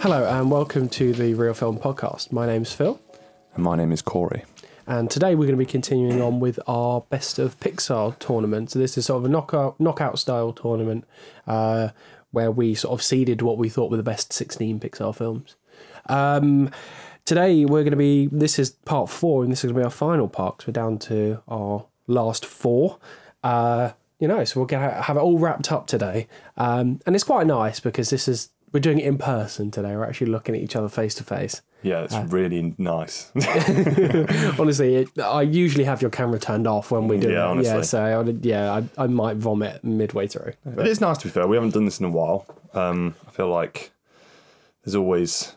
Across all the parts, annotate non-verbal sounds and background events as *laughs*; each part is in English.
Hello, and welcome to the Real Film Podcast. My name's Phil, And my name is Corey. and today we're going to be continuing on with our Best of Pixar tournament. So, this is sort of a knockout, knockout style tournament uh, where we sort of seeded what we thought were the best 16 Pixar films. Um, today we're going to be, this is part four, and this is going to be our final part 'cause we're down to our last four. Uh, you know, so we'll get have it all wrapped up today. Um, and it's quite nice because this is, we're doing it in person today. We're actually looking at each other face to face. Yeah, it's really nice. *laughs* *laughs* Honestly, it, I usually have your camera turned off when we do Yeah, it. Yeah, honestly. so I yeah, I, I might vomit midway through. it is nice to be fair. We haven't done this in a while. Um, I feel like there's always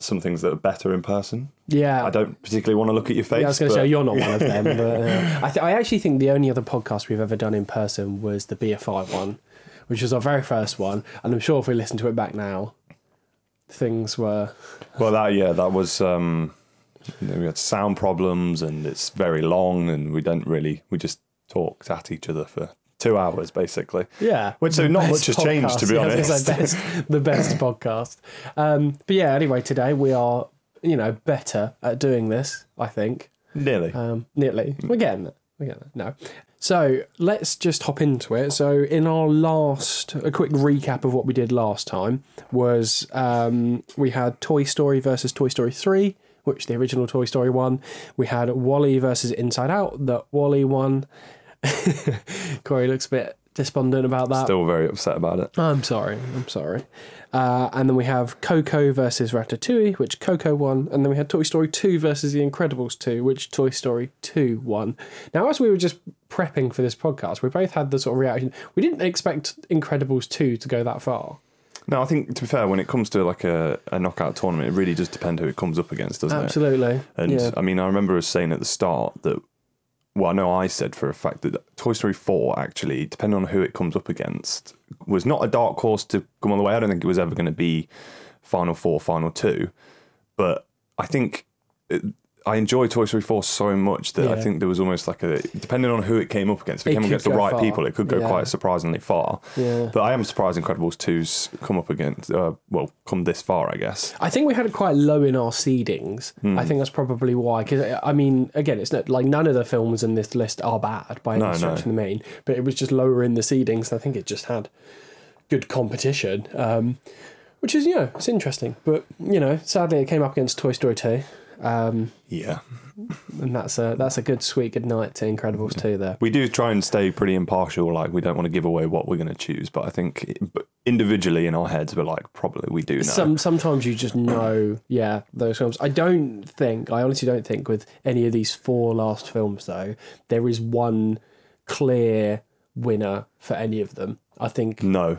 some things that are better in person. Yeah, I don't particularly want to look at your face. Yeah, I was going to but say you're not one of them. But, uh, *laughs* I, th- I actually think the only other podcast we've ever done in person was the BFI one, which was our very first one. And I'm sure if we listen to it back now, things were. *laughs* Well, that yeah, that was. Um, we had sound problems, and it's very long, and we don't really. We just talked at each other for two hours, basically. Yeah, Which, so not much has changed, to be. *laughs* Yeah, honest. best- the best podcast. Um, but yeah, anyway, today we are, you know, better at doing this. I think. Nearly. Um, nearly. We're getting. We're getting. No. So let's just hop into it. So in our last, a quick recap of what we did last time was um, we had Toy Story versus Toy Story Three, which the original Toy Story won. We had WALL-E versus Inside Out, that WALL-E won. *laughs* Corey looks a bit despondent about that. Still very upset about it. I'm sorry. I'm sorry. Uh, and then we have Coco versus Ratatouille, which Coco won. And then we had Toy Story 2 versus The Incredibles 2, which Toy Story 2 won. Now, as we were just prepping for this podcast, we both had the sort of reaction. We didn't expect Incredibles 2 to go that far. No, I think to be fair, when it comes to like a, a knockout tournament, it really does depend who it comes up against, doesn't it? Absolutely. And yeah. I mean, I remember us saying at the start that, well, I know I said for a fact that Toy Story 4, actually, depending on who it comes up against, was not a dark horse to come all the way. I don't think it was ever going to be Final Four, Final Two. But I think it, I enjoy Toy Story 4 so much that I think there was almost like a, depending on who it came up against, if it, It came against the right far. people, it could go Yeah. quite surprisingly far. Yeah. But I am surprised Incredibles 2's come up against, uh, well, come this far, I guess. I think we had it quite low in our seedings. Hmm. I think that's probably why. Because I mean, again, it's not like none of the films in this list are bad by any No, stretch no. of the main, but it was just lower in the seedings. I think it just had good competition, um, which is you know it's interesting. But you know, sadly, it came up against Toy Story two, um, Yeah. and that's a that's a good sweet good night to Incredibles two there. We do try and stay pretty impartial. Like we don't want to give away what we're going to choose, but I think individually in our heads, we're like probably we do know. Some sometimes you just know, yeah, those films. I don't think, I honestly don't think, with any of these four last films though, there is one clear winner for any of them. I think no,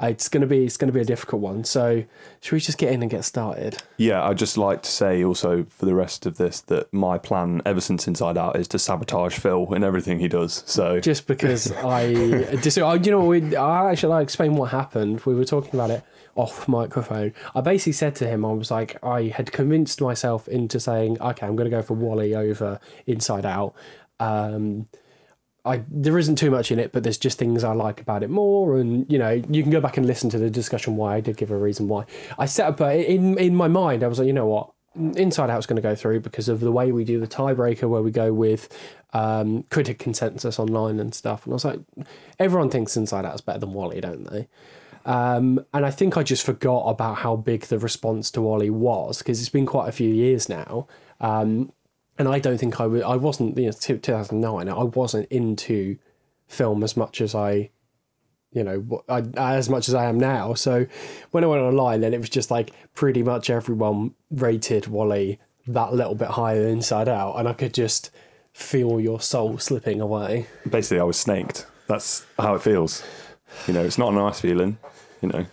it's gonna be it's gonna be a difficult one. So should we just get in and get started? yeah. I'd just like to say also for the rest of this that my plan ever since Inside Out is to sabotage Phil in everything he does. So Just because *laughs* I just, you know, we, I actually like explain what happened. We were talking about it off microphone. I basically said to him, I was like, I had convinced myself into saying, okay, I'm going to go for WALL-E over Inside Out. Um, I there isn't too much in it, but there's just things I like about it more, and you know you can go back and listen to the discussion why I did give a reason why I set up. In in my mind, I was like, you know what, Inside Out's going to go through because of the way we do the tiebreaker, where we go with um, critic consensus online and stuff. And I was like, everyone thinks Inside Out's better than WALL-E, don't they? Um, and I think I just forgot about how big the response to WALL-E was because it's been quite a few years now. Um, and I don't think I wa- I wasn't, you know, 2009, I wasn't into film as much as I, you know, I, as much as I am now. So when I went online, then it was just like pretty much everyone rated WALL-E that little bit higher than Inside Out. And I could just feel your soul slipping away. basically, I was snaked. That's how it feels. You know, it's not a nice feeling. You know,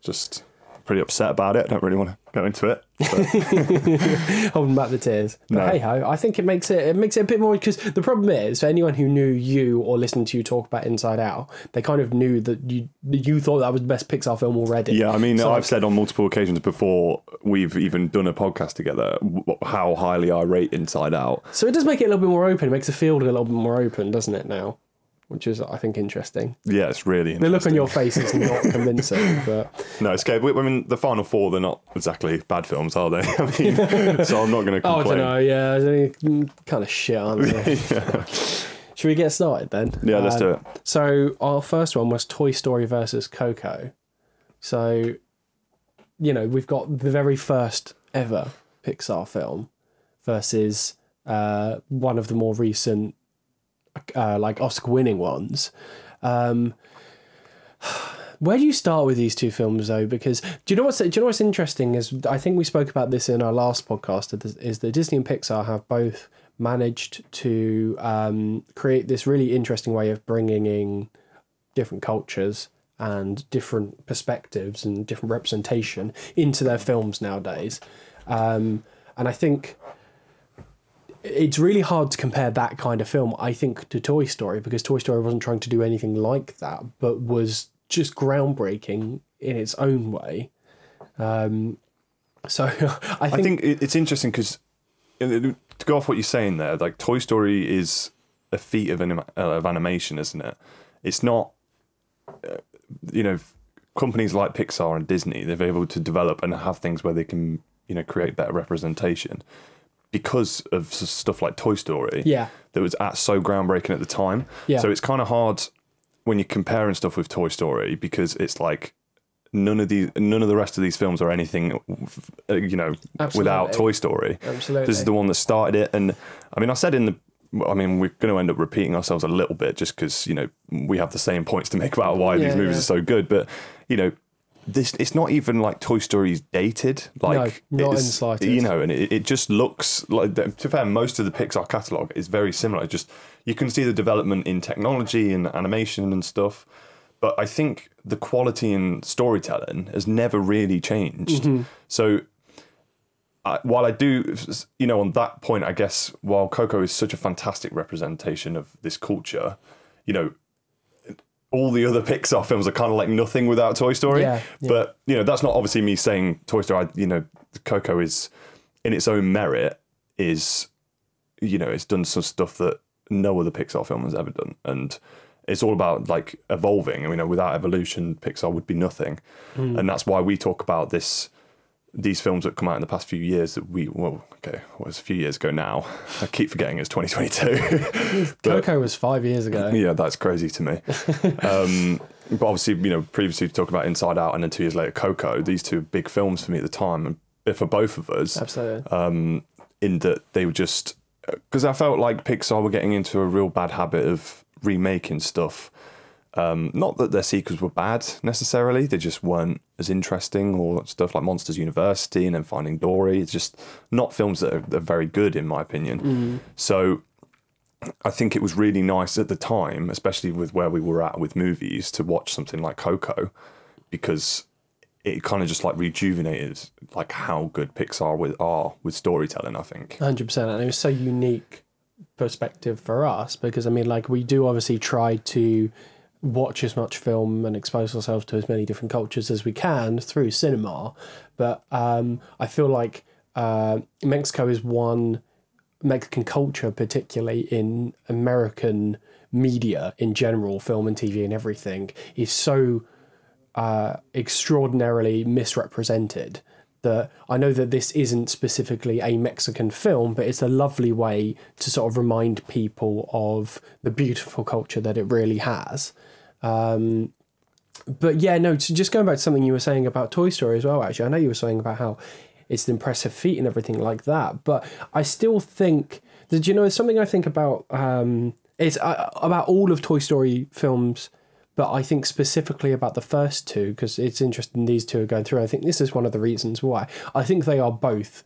just pretty upset about it. I don't really want to go into it. *laughs* Holding back the tears. But No. hey ho, I think it makes it it makes it a bit more because the problem is for anyone who knew you or listened to you talk about Inside Out, they kind of knew that you you thought that was the best Pixar film already. Yeah, I mean, So, I've said on multiple occasions before we've even done a podcast together how highly I rate Inside Out. so it does make it a little bit more open. It makes the field a little bit more open, doesn't it? Now, which is I think interesting. Yeah, it's really The look on your face is not *laughs* convincing, but No, it's good. I mean, the final four, they're not exactly bad films, are they? *laughs* I mean, *laughs* so I'm not going to oh, I don't know. Yeah, they're kind of shit, aren't they? Should we get started then? Yeah, let's Um, do it. So our first one was Toy Story versus Coco. So, you know, we've got the very first ever Pixar film versus uh, one of the more recent, uh, like Oscar-winning ones. Um, where do you start with these two films though? Because do you know what's do you know what's interesting is I think we spoke about this in our last podcast is that Disney and Pixar have both managed to um, create this really interesting way of bringing in different cultures and different perspectives and different representation into their films nowadays. Um, and I think it's really hard to compare that kind of film, I think, to Toy Story because Toy Story wasn't trying to do anything like that, but was just groundbreaking in its own way. Um, so *laughs* I think, I think it's interesting because to go off what you're saying there, like Toy Story is a feat of, anima- uh, of animation, isn't it? It's not, uh, you know, companies like Pixar and Disney, they've been able to develop and have things where they can, you know, create better representation because of stuff like Toy Story. Yeah. That was at so groundbreaking at the time. Yeah. So it's kind of hard when you're comparing stuff with Toy Story because it's like none of these, none of the rest of these films are anything, uh, you know, Absolutely. without Toy Story. Absolutely. This is the one that started it, and I mean, I said in the. I mean, we're going to end up repeating ourselves a little bit just because you know we have the same points to make about why these movies yeah. are so good. But you know, this it's not even like Toy Story's dated. Like no, not in the it's- slightest. You know, and it, it just looks like. To fair, most of the Pixar catalog is very similar. Just you can see the development in technology and animation and stuff. But I think the quality in storytelling has never really changed. Mm-hmm. So I, while I do, you know, on that point, I guess while Coco is such a fantastic representation of this culture, you know, all the other Pixar films are kind of like nothing without Toy Story. Yeah, yeah. But you know, that's not obviously me saying Toy Story. You know, Coco is in its own merit is, you know, it's done some stuff that no other Pixar film has ever done, and it's all about like evolving. I mean, without evolution, Pixar would be nothing, Hmm. and that's why we talk about this these films that come out in the past few years that we well okay well, it's a few years ago now. *laughs* I keep forgetting it's 2022 *laughs* Coco was five years ago. yeah that's crazy to me. *laughs* Um but obviously you know previously we talked about inside out and then two years later coco these two big films for me at the time. And for both of us Absolutely. um in that they were just because i felt like pixar were getting into a real bad habit of remaking stuff um, not that their sequels were bad necessarily, they just weren't as interesting or stuff like Monsters University and then Finding Dory. It's just not films that are, that are very good, in my opinion. So I think it was really nice at the time, especially with where we were at with movies, to watch something like Coco because it kind of just like rejuvenated like how good Pixar with are with storytelling. I think. Hundred percent, and it was so unique perspective for us because I mean, like we do obviously try to watch as much film and expose ourselves to as many different cultures as we can through cinema, but um, I feel like uh, Mexico is one Mexican culture, particularly in American media in general, film and TV and everything, is so uh, extraordinarily misrepresented that I know that this isn't specifically a Mexican film, but it's a lovely way to sort of remind people of the beautiful culture that it really has. Um, but yeah, no, to just going back to something you were saying about Toy Story as well, actually, I know you were saying about how it's the impressive feat and everything like that, but I still think that, you know, it's something I think about, um, it's uh, about all of Toy Story films but I think specifically about the first two because it's interesting these two are going through. I think this is one of the reasons why. I think they are both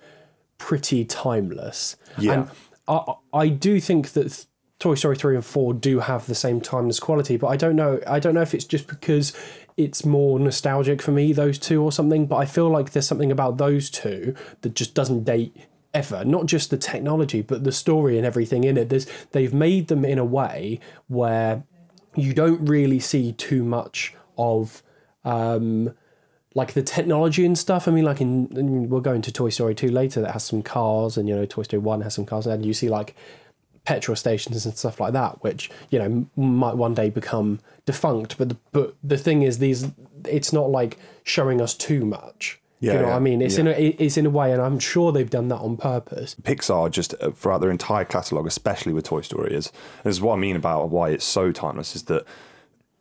pretty timeless. Yeah. And I, I do think that Toy Story 3 and 4 do have the same timeless quality, but I don't know I don't know if it's just because it's more nostalgic for me those two or something, but I feel like there's something about those two that just doesn't date ever. Not just the technology, but the story and everything in it. There's they've made them in a way where you don't really see too much of um, like the technology and stuff. I mean, like in, in we'll go into Toy Story two later that has some cars, and you know Toy Story one has some cars, and you see like petrol stations and stuff like that, which you know might one day become defunct. But the, but the thing is, these it's not like showing us too much. Yeah, you know what I mean? It's yeah. in a, it's in a way, and I'm sure they've done that on purpose. Pixar just uh, throughout their entire catalog, especially with Toy Story, is this is what I mean about why it's so timeless. Is that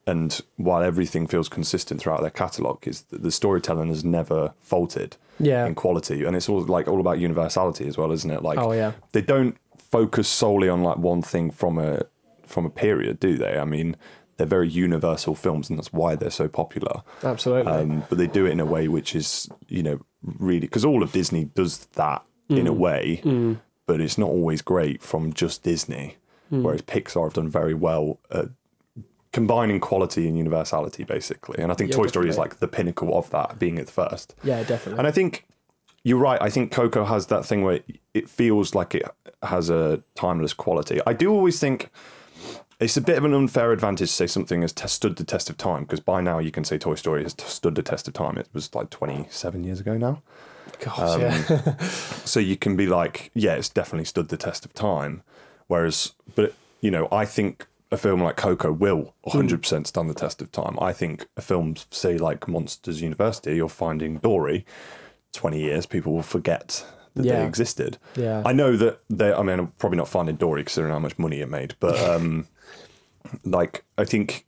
and while everything feels consistent throughout their catalog, is that the storytelling has never faltered Yeah. in quality, and it's all like all about universality as well, isn't it? Like, Oh, yeah. they don't focus solely on like one thing from a from a period, do they? I mean, they're very universal films, and that's why they're so popular. Absolutely. Um, but they do it in a way which is, you know, really because all of Disney does that in a Mm. way, but it's not always great from just Disney. Mm. Whereas Pixar have done very well at combining quality and universality, basically. And I think Yeah, Toy Story is like the pinnacle of that, being at the first. yeah, definitely. And I think you're right. I think Coco has that thing where it feels like it has a timeless quality. I do always think it's a bit of an unfair advantage to say something has t- stood the test of time because by now you can say Toy Story has t- stood the test of time. It was like 27 years ago now. Gosh, um, yeah. So you can be like, yeah, it's definitely stood the test of time. Whereas, but you know, I think a film like Coco will 100% stand the test of time. I think a film, say like Monsters University or Finding Dory, 20 years, people will forget that Yeah. they existed. Yeah. I know that they, I mean, I'm probably not Finding Dory considering how much money it made, but *laughs* um, like, I think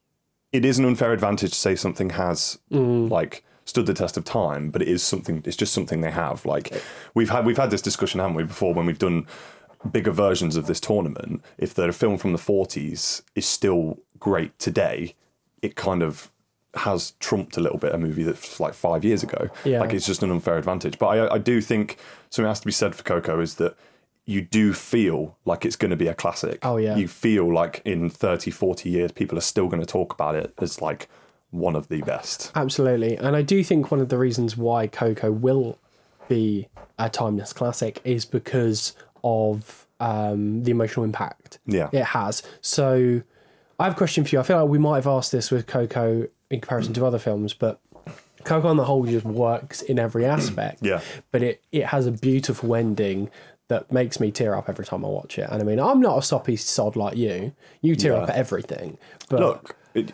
it is an unfair advantage to say something has like stood the test of time, but it is something. It's just something they have. Like we've had we've had this discussion, haven't we, before when we've done bigger versions of this tournament. If the film from the forties is still great today, it kind of has trumped a little bit a movie that's like five years ago. Yeah. Like it's just an unfair advantage. But I, I do think something has to be said for Coco is that you do feel like it's going to be a classic. Oh, yeah. You feel like in 30, 40 years, people are still going to talk about it as like one of the best. Absolutely. And I do think one of the reasons why Coco will be a timeless classic is because of um, the emotional impact Yeah. it has. So I have a question for you. I feel like we might have asked this with Coco in comparison to other films, but Coco on the whole just works in every aspect. Yeah. But it, it has a beautiful ending that makes me tear up every time I watch it. And I mean, I'm not a soppy sod like you. You tear Yeah. up at everything. But Look, it,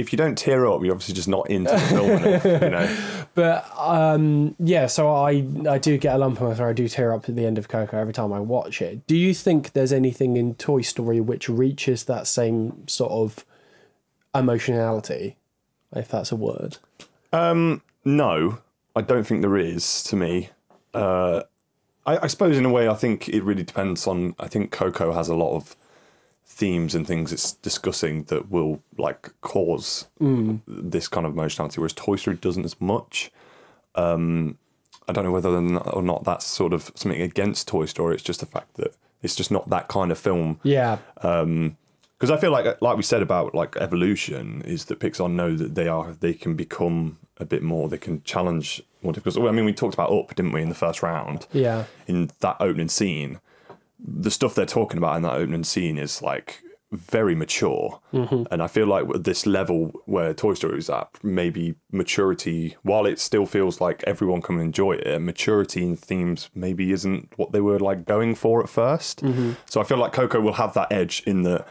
if you don't tear up, you're obviously just not into the film enough, you *laughs* know. But um, yeah, so I I do get a lump in my throat. I do tear up at the end of Coco every time I watch it. Do you think there's anything in Toy Story which reaches that same sort of emotionality, if that's a word? No, I don't think there is to me. Uh, I, I suppose in a way, I think it really depends on. I think Coco has a lot of themes and things it's discussing that will like cause this kind of emotionality, whereas Toy Story doesn't as much. Um, I don't know whether or not, that's sort of something against Toy Story. It's just the fact that it's just not that kind of film Yeah, because I feel like like we said about like evolution is that Pixar know that they are they can become a bit more they can challenge more difficult. I mean, we talked about Up, didn't we, in the first round? yeah, In that opening scene, the stuff they're talking about in that opening scene is like very mature, mm-hmm. and I feel like with this level where Toy Story is at, maybe maturity, while it still feels like everyone can enjoy it, maturity in themes maybe isn't what they were like going for at 1st mm-hmm. So I feel like Coco will have that edge in that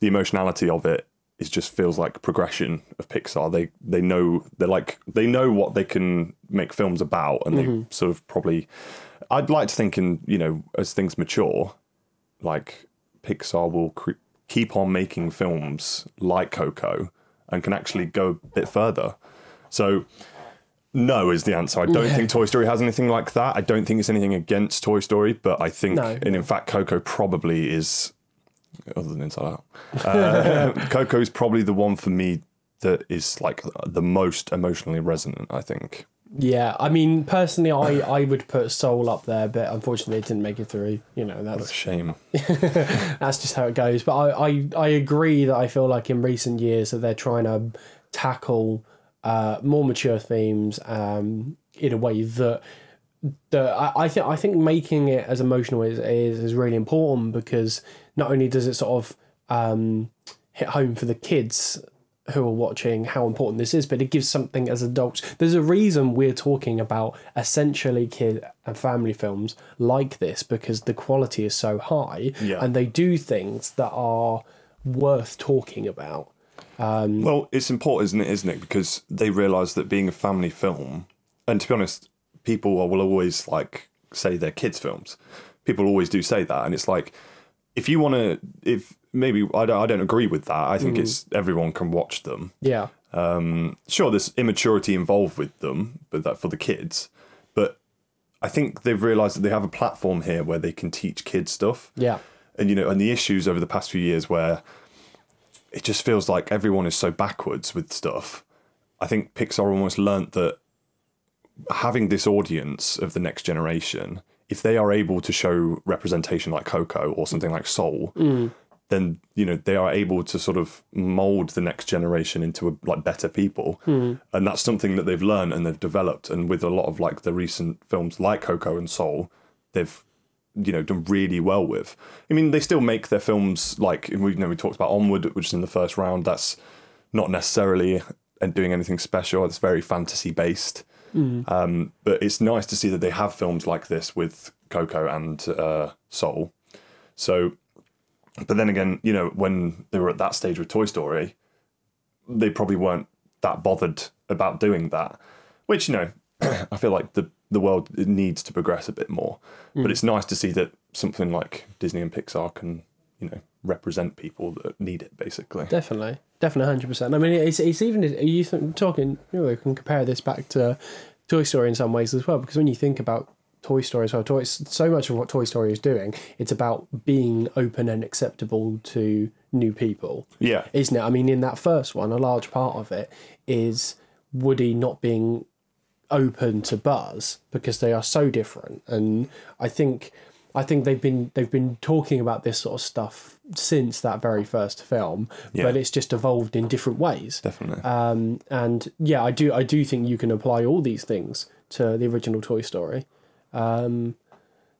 the emotionality of it is just feels like progression of Pixar. They they know they're like they know what they can make films about, and they mm-hmm. sort of probably. I'd like to think in you know as things mature, like Pixar will cre- keep on making films like Coco and can actually go a bit further. So. No is the answer. I don't think Toy Story has anything like that. I don't think it's anything against Toy Story, but I think, No. and in fact, Coco probably is other than Inside Out. Uh, *laughs* Coco is probably the one for me that is like the most emotionally resonant. I think. Yeah. I mean, personally, I I would put Soul up there, but unfortunately, it didn't make it through. You know, that's a Shame. *laughs* that's just how it goes. But I, I, I agree that I feel like in recent years that they're trying to tackle uh, more mature themes um, in a way that that I, I think I think making it as emotional is, is is really important because not only does it sort of um, hit home for the kids who are watching how important this is, but it gives something as adults. There's a reason we're talking about essentially kid and family films like this because the quality is so high Yeah. and they do things that are worth talking about. Um, well, it's important, isn't it? Isn't it? Because they realise that being a family film, and to be honest, people will always like say they're kids' films. People always do say that, and it's like if you want to, if maybe I don't, I don't agree with that. I think it's everyone can watch them. Yeah. Um, Sure, there's immaturity involved with them, but that for the kids. But I think they've realised that they have a platform here where they can teach kids stuff. Yeah. and you know, and the issues over the past few years where it just feels like everyone is so backwards with stuff. I think Pixar almost learnt that having this audience of the next generation, if they are able to show representation like Coco or something like Soul, then you know they are able to sort of mold the next generation into a, like better people, and that's something that they've learned and they've developed. And with a lot of like the recent films like Coco and Soul, they've you know done really well with. I mean, they still make their films like we you know we talked about Onward, which is in the first round. That's not necessarily and doing anything special. It's very fantasy based. Um, but it's nice to see that they have films like this with Coco and uh, Soul. So, but then again, you know, when they were at that stage with Toy Story, they probably weren't that bothered about doing that. Which you know, *clears throat* I feel like the the world needs to progress a bit more. But mm. it's nice to see that something like Disney and Pixar can, you know, represent people that need it, basically. Definitely, definitely, hundred percent. I mean, it's it's even are you th- talking? You know, we can compare this back to Toy Story in some ways as well, because when you think about Toy Story as well, Toy, so much of what Toy Story is doing, it's about being open and acceptable to new people, Yeah. isn't it? I mean, in that first one, a large part of it is Woody not being open to Buzz because they are so different, and I think. I think they've been they've been talking about this sort of stuff since that very first film, Yeah. but it's just evolved in different ways. Definitely. Um, and yeah, I do I do think you can apply all these things to the original Toy Story. Um,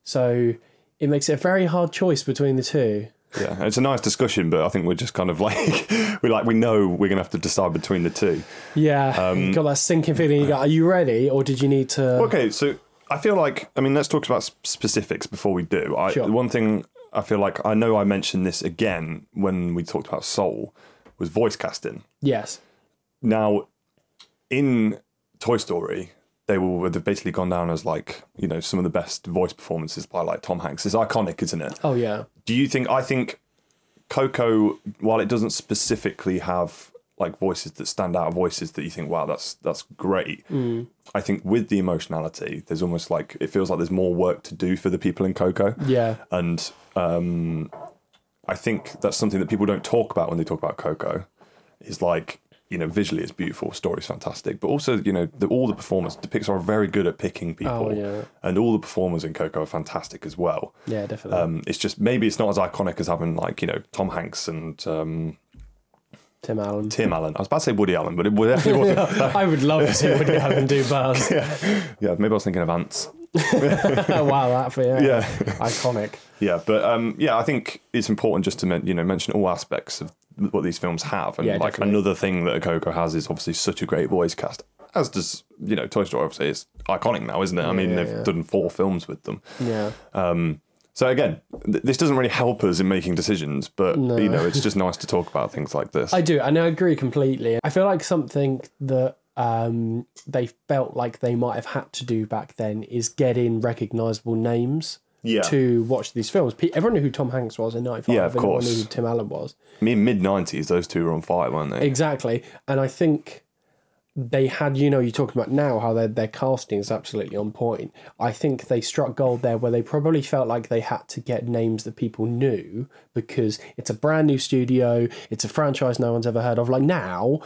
so it makes it a very hard choice between the two. Yeah, it's a nice discussion, but I think we're just kind of *laughs* like we like we know we're gonna have to decide between the two. Yeah, Um, got that sinking feeling. You got, are you ready, or did you need to? Okay, so I feel like I mean let's talk about specifics before we do. I, Sure. the One thing I feel like I know I mentioned this again when we talked about Soul was voice casting. Yes. Now, in Toy Story, they will they've basically gone down as like you know some of the best voice performances by like Tom Hanks. It's iconic, isn't it? Oh yeah. Do you think? I think Coco, while it doesn't specifically have like voices that stand out, voices that you think, wow, that's that's great. I think with the emotionality, there's almost like it feels like there's more work to do for the people in Coco, Yeah. and um, I think that's something that people don't talk about when they talk about Coco. Is like you know visually it's beautiful, story's fantastic, but also you know the, all the performers. The Pixar are very good at picking people, Oh, yeah. and all the performers in Coco are fantastic as well. Yeah, definitely. Um, it's just maybe it's not as iconic as having like you know Tom Hanks and um, Tim Allen. Tim Allen. I was about to say Woody Allen, but it definitely *laughs* wasn't. I would love to see Woody Allen do *laughs* Buzz. yeah, maybe I was thinking of ants. Wow, that for yeah. Yeah, Iconic. yeah, but um, yeah, I think it's important just to men- you know mention all aspects of what these films have, and Yeah, like definitely. another thing that Coco has is obviously such a great voice cast. As does you know Toy Story. Obviously, is iconic now, isn't it? I mean, Yeah, they've done four films with them. Yeah. So again, th- this doesn't really help us in making decisions, but you know, it's *laughs* just nice to talk about things like this. I do, and I agree completely. I feel like something that um, they felt like they might have had to do back then is get in recognizable names Yeah. to watch these films. Everyone knew who Tom Hanks was in '95. Yeah, of everyone course. knew who Tim Allen was. I mean, mid '90s, those two were on fire, weren't they? Exactly, and I think they had. You know, you're talking about now how their their casting is absolutely on point. I think they struck gold there, where they probably felt like they had to get names that people knew because it's a brand new studio, it's a franchise no one's ever heard of. Like now.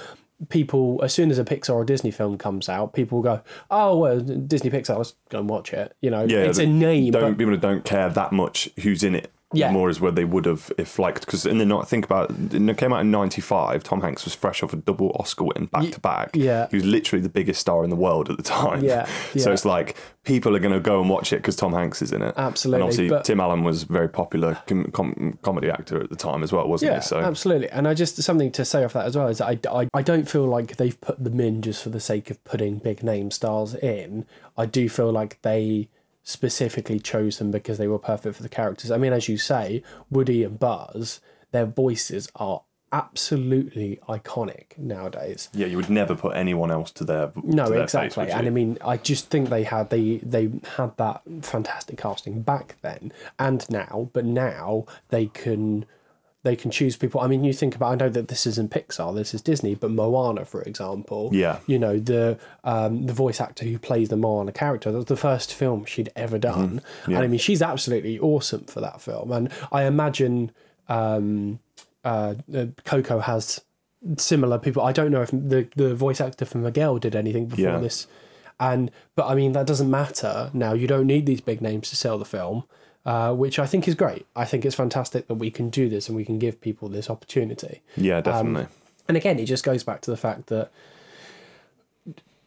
People, as soon as a Pixar or Disney film comes out, people will go, "Oh, well, Disney Pixar, let's go and watch it." You know, Yeah, it's a name, Don't but people don't care that much who's in it. Yeah. more as where they would have if like because in the not think about it, it came out in '95. Tom Hanks was fresh off a double Oscar win back to back. yeah. he was literally the biggest star in the world at the time. Yeah, *laughs* so it's like people are going to go and watch it because Tom Hanks is in it. Absolutely, and obviously but- Tim Allen was a very popular com- com- comedy actor at the time as well, wasn't Yeah, he? So absolutely. And I just something to say off that as well is that I, I, I don't feel like they've put them in just for the sake of putting big name stars in. I do feel like they specifically chose them because they were perfect for the characters. I mean, as you say, Woody and Buzz, their voices are absolutely iconic nowadays. yeah, you would never put anyone else to their No, to their exactly. Face, and? I mean, I just think they had they they had that fantastic casting back then and now, but now they can they can choose people. I mean, you think about. I know that this isn't Pixar, this is Disney, but Moana, for example. Yeah. You know the um, the voice actor who plays the Moana character. That was the first film she'd ever done, Yeah. and I mean, she's absolutely awesome for that film. And I imagine um, uh, uh, Coco has similar people. I don't know if the the voice actor for Miguel did anything before Yeah. this, and but I mean that doesn't matter now. You don't need these big names to sell the film, uh, which I think is great. I think it's fantastic that we can do this and we can give people this opportunity. yeah, definitely. And again, it just goes back to the fact that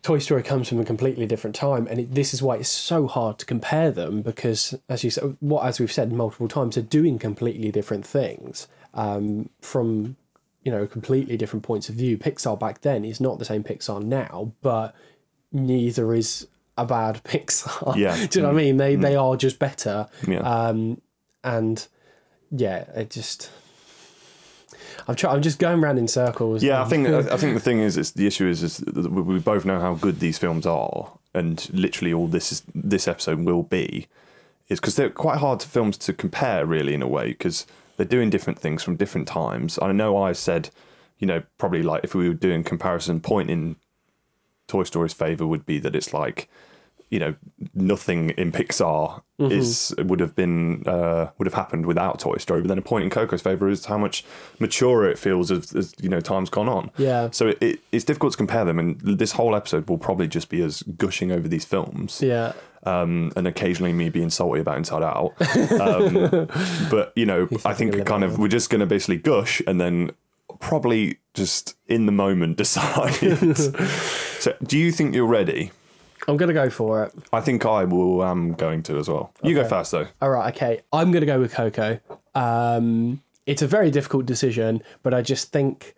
Toy Story comes from a completely different time, and it, this is why it's so hard to compare them because, as you said, what as we've said multiple times, they're doing completely different things um, from you know completely different points of view. Pixar back then is not the same Pixar now, but neither is a bad *laughs* Pixar. Yeah. *laughs* do you know what I mean? They they are just better. Yeah. Um, and yeah, it just. I'm trying. I'm just going around in circles. Yeah, I *laughs* think I think the thing is, is the issue is, is we we both know how good these films are, and literally all this is this episode will be, is because they're quite hard to films to compare, really, in a way, because they're doing different things from different times. I know I said, you know, probably like if we were doing comparison point in Toy Story's favor would be that it's like, you know, nothing in Pixar is would have been uh, would have happened without Toy Story. But then a point in Coco's favor is how much maturer it feels as, as you know time's gone on. Yeah. So it, it, it's difficult to compare them, and this whole episode will probably just be us gushing over these films. Yeah. Um, and occasionally me being salty about Inside Out. Um, *laughs* but you know, I think kind of we're just going to basically gush and then probably just in the moment *laughs* decide. *laughs* so, do you think you're ready? I'm gonna go for it. I think I will. I'm going to as well. You go first though. All right, okay. I'm going to go with Coco. Um, it's a very difficult decision, but I just think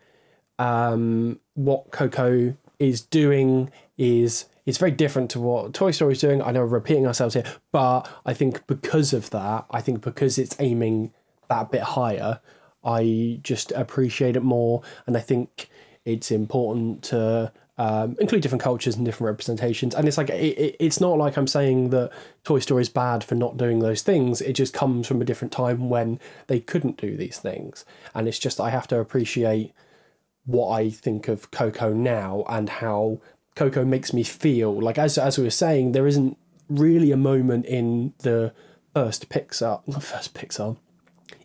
um, what Coco is doing is it's very different to what Toy Story is doing. I know we're repeating ourselves here, but I think because of that, I think because it's aiming that bit higher, I just appreciate it more, and I think it's important to um, include different cultures and different representations. And it's like it, it, it's not like I'm saying that Toy Story is bad for not doing those things. It just comes from a different time when they couldn't do these things, and it's just I have to appreciate what I think of Coco now and how Coco makes me feel. Like as as we were saying, there isn't really a moment in the first Pixar, not first Pixar,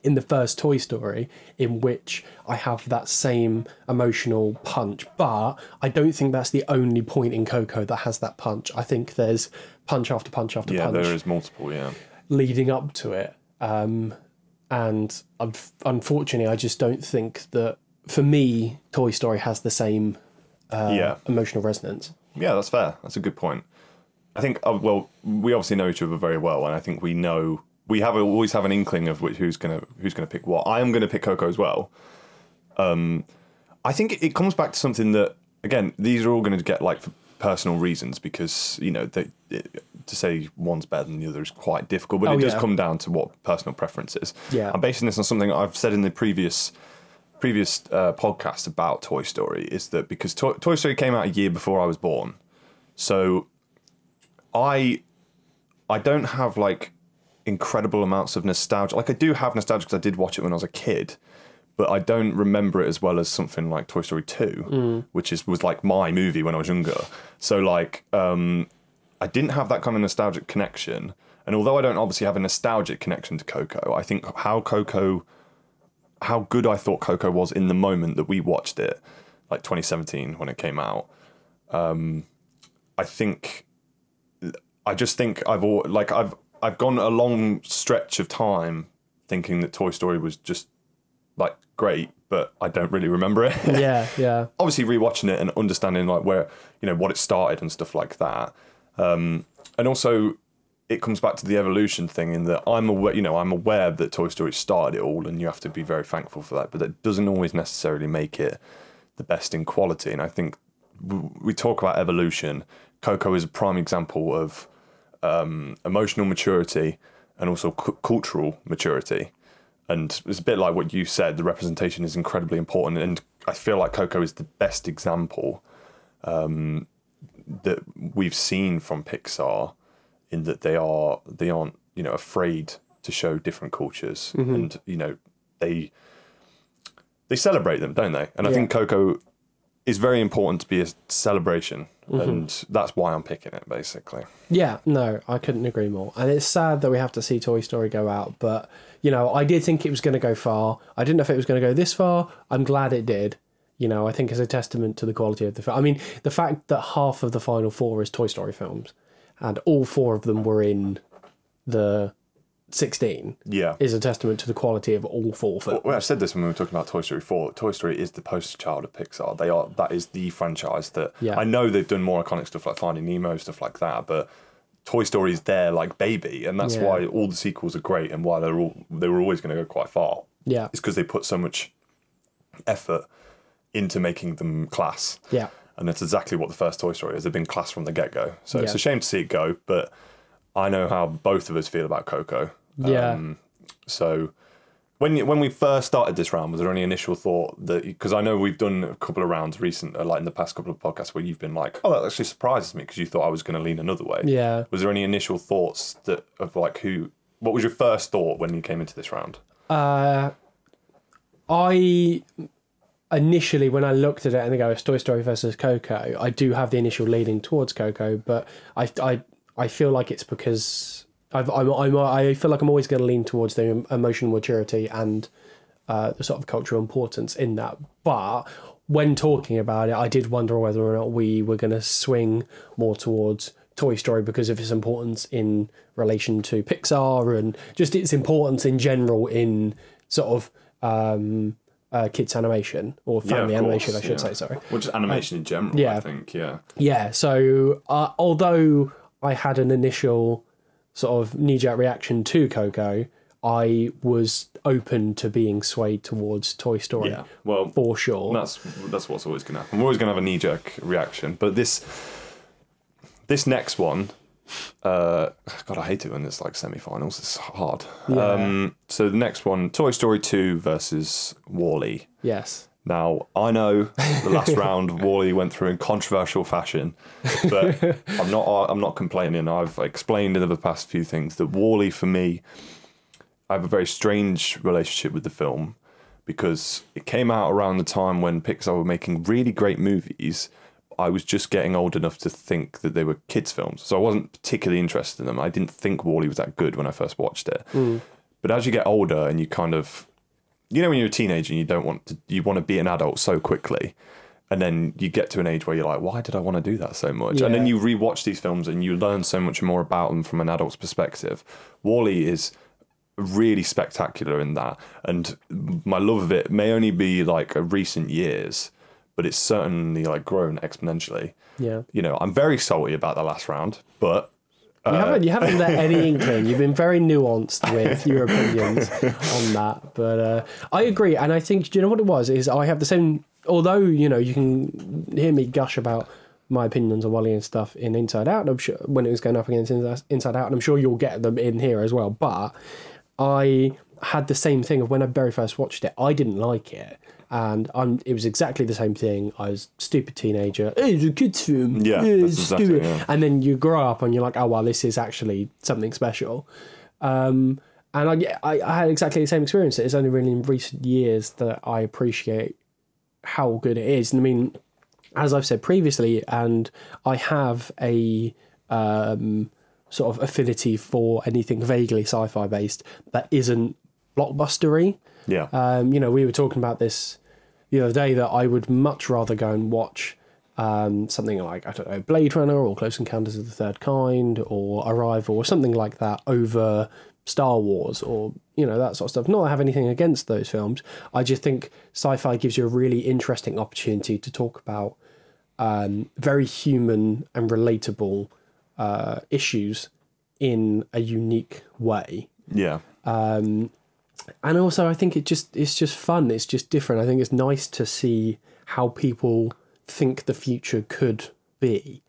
in the first Toy Story in which I have that same emotional punch. But I don't think that's the only point in Coco that has that punch. I think there's punch after punch after Yeah, punch there is multiple. Yeah. leading up to it. Um, and unfortunately, I just don't think that for me, Toy Story has the same uh, yeah. emotional resonance. Yeah, that's fair. That's a good point. I think, uh, well, we obviously know each other very well, and I think we know we have always have an inkling of which, who's gonna who's gonna pick what. I am gonna pick Coco as well. Um, I think it comes back to something that again, these are all going to get like for personal reasons because you know they, it, to say one's better than the other is quite difficult, but Oh, it does come down to what personal preference is. Yeah. I'm basing this on something I've said in the previous previous uh, podcast about Toy Story is that because Toy, Toy Story came out a year before I was born, so I I don't have like incredible amounts of nostalgia. Like I do have nostalgia because I did watch it when I was a kid, but I don't remember it as well as something like Toy Story Two, which is was like my movie when I was younger. So like um, I didn't have that kind of nostalgic connection. And although I don't obviously have a nostalgic connection to Coco, I think how Coco, how good I thought Coco was in the moment that we watched it, like 2017 when it came out. Um, I think, I just think I've all like I've I've gone a long stretch of time thinking that Toy Story was just like great, but I don't really remember it. Yeah, *laughs* yeah. Obviously, rewatching it and understanding like where you know what it started and stuff like that, um, and also it comes back to the evolution thing in that I'm aware, you know, I'm aware that Toy Story started it all, and you have to be very thankful for that. But that doesn't always necessarily make it the best in quality. And I think we talk about evolution. Coco is a prime example of um, emotional maturity and also cu- cultural maturity. And it's a bit like what you said. The representation is incredibly important, and I feel like Coco is the best example um, that we've seen from Pixar in that they are they aren't you know afraid to show different cultures, and you know they they celebrate them, don't they? And I think Coco is very important to be a celebration, mm-hmm. and that's why I'm picking it basically. Yeah, no, I couldn't agree more. And it's sad that we have to see Toy Story go out, but you know, I did think it was going to go far. I didn't know if it was going to go this far. I'm glad it did. You know, I think it's a testament to the quality of the film. I mean, the fact that half of the final four is Toy Story films, and all four of them were in the 16 Yeah. is a testament to the quality of all four films. Well, I said this when we were talking about Toy Story 4. Toy Story is the poster child of Pixar. They are that is the franchise that Yeah. I know they've done more iconic stuff like Finding Nemo, stuff like that, but Toy Story is their like baby, and that's Yeah. why all the sequels are great and why they're all they were always going to go quite far. Yeah. It's because they put so much effort into making them class. Yeah. And that's exactly what the first Toy Story is. They've been class from the get go. So it's a shame to see it go, but I know how both of us feel about Coco. Yeah. Um, so when when we first started this round, was there any initial thought that because I know we've done a couple of rounds recent, uh, like in the past couple of podcasts, where you've been like, "Oh, that actually surprises me," because you thought I was going to lean another way. Yeah. Was there any initial thoughts that of like who? What was your first thought when you came into this round? Uh, I initially, when I looked at it and they go, it's Toy Story versus Coco, I do have the initial leaning towards Coco, but I, I, I feel like it's because I've, I'm, I'm, I feel like I'm always going to lean towards the emotional maturity and uh, the sort of cultural importance in that. But when talking about it, I did wonder whether or not we were going to swing more towards Toy Story because of its importance in relation to Pixar and just its importance in general in sort of um, uh, kids animation or family animation, I should say. Sorry. Well, just animation in general. yeah. I think. Yeah. Yeah. So uh, although I had an initial sort of knee jerk reaction to Coco, I was open to being swayed towards Toy Story Yeah. Well, for sure. That's that's what's always going to happen. We're always going to have a knee jerk reaction, but this this next one, uh, God, I hate it when it's like semi-finals. It's hard. Um, so the next one, Toy Story two versus WALL-E. Yes. Now I know the last *laughs* round WALL-E went through in controversial fashion, but I'm not I'm not complaining. I've explained in the past few things that WALL-E for me, I have a very strange relationship with the film because it came out around the time when Pixar were making really great movies. I was just getting old enough to think that they were kids' films, so I wasn't particularly interested in them. I didn't think WALL-E was that good when I first watched it. Hmm. But as you get older and you kind of you know when you're a teenager and you don't want to you want to be an adult so quickly and then you get to an age where you're like why did i want to do that so much and then Yeah. you rewatch these films and you learn so much more about them from an adult's perspective WALL-E is really spectacular in that and my love of it may only be like a recent years but it's certainly like grown exponentially Yeah. you know i'm very salty about the last round but You haven't you haven't let any *laughs* inkling. You've been very nuanced with your opinions *laughs* on that, but uh, I agree, and I think do you know what it was is I have the same. Although you know you can hear me gush about my opinions on WALL-E and stuff in Inside Out. I'm sure when it was going up against Inside- Inside Out, and I'm sure you'll get them in here as well. But I had the same thing of when I very first watched it. I didn't like it. And I'm, it was exactly the same thing. I was a stupid teenager. Hey, it's a kids film. Yeah, that's it's exactly, stupid. yeah. And then you grow up and you're like, oh well, this is actually something special. Um, and I, I, I had exactly the same experience. It's only really in recent years that I appreciate how good it is. And I mean, as I've said previously, and I have a um, sort of affinity for anything vaguely sci-fi based that isn't blockbustery. yeah Um, you know, we were talking about this the other day that I would much rather go and watch um, something like I don't know Blade Runner or Close Encounters of the Third Kind or Arrival or something like that over Star Wars or you know that sort of stuff. Not I have anything against those films. I just think sci-fi gives you a really interesting opportunity to talk about um, very human and relatable uh, issues in a unique way. Yeah. And also I think it just it's just fun. It's just different. I think it's nice to see how people think the future could be.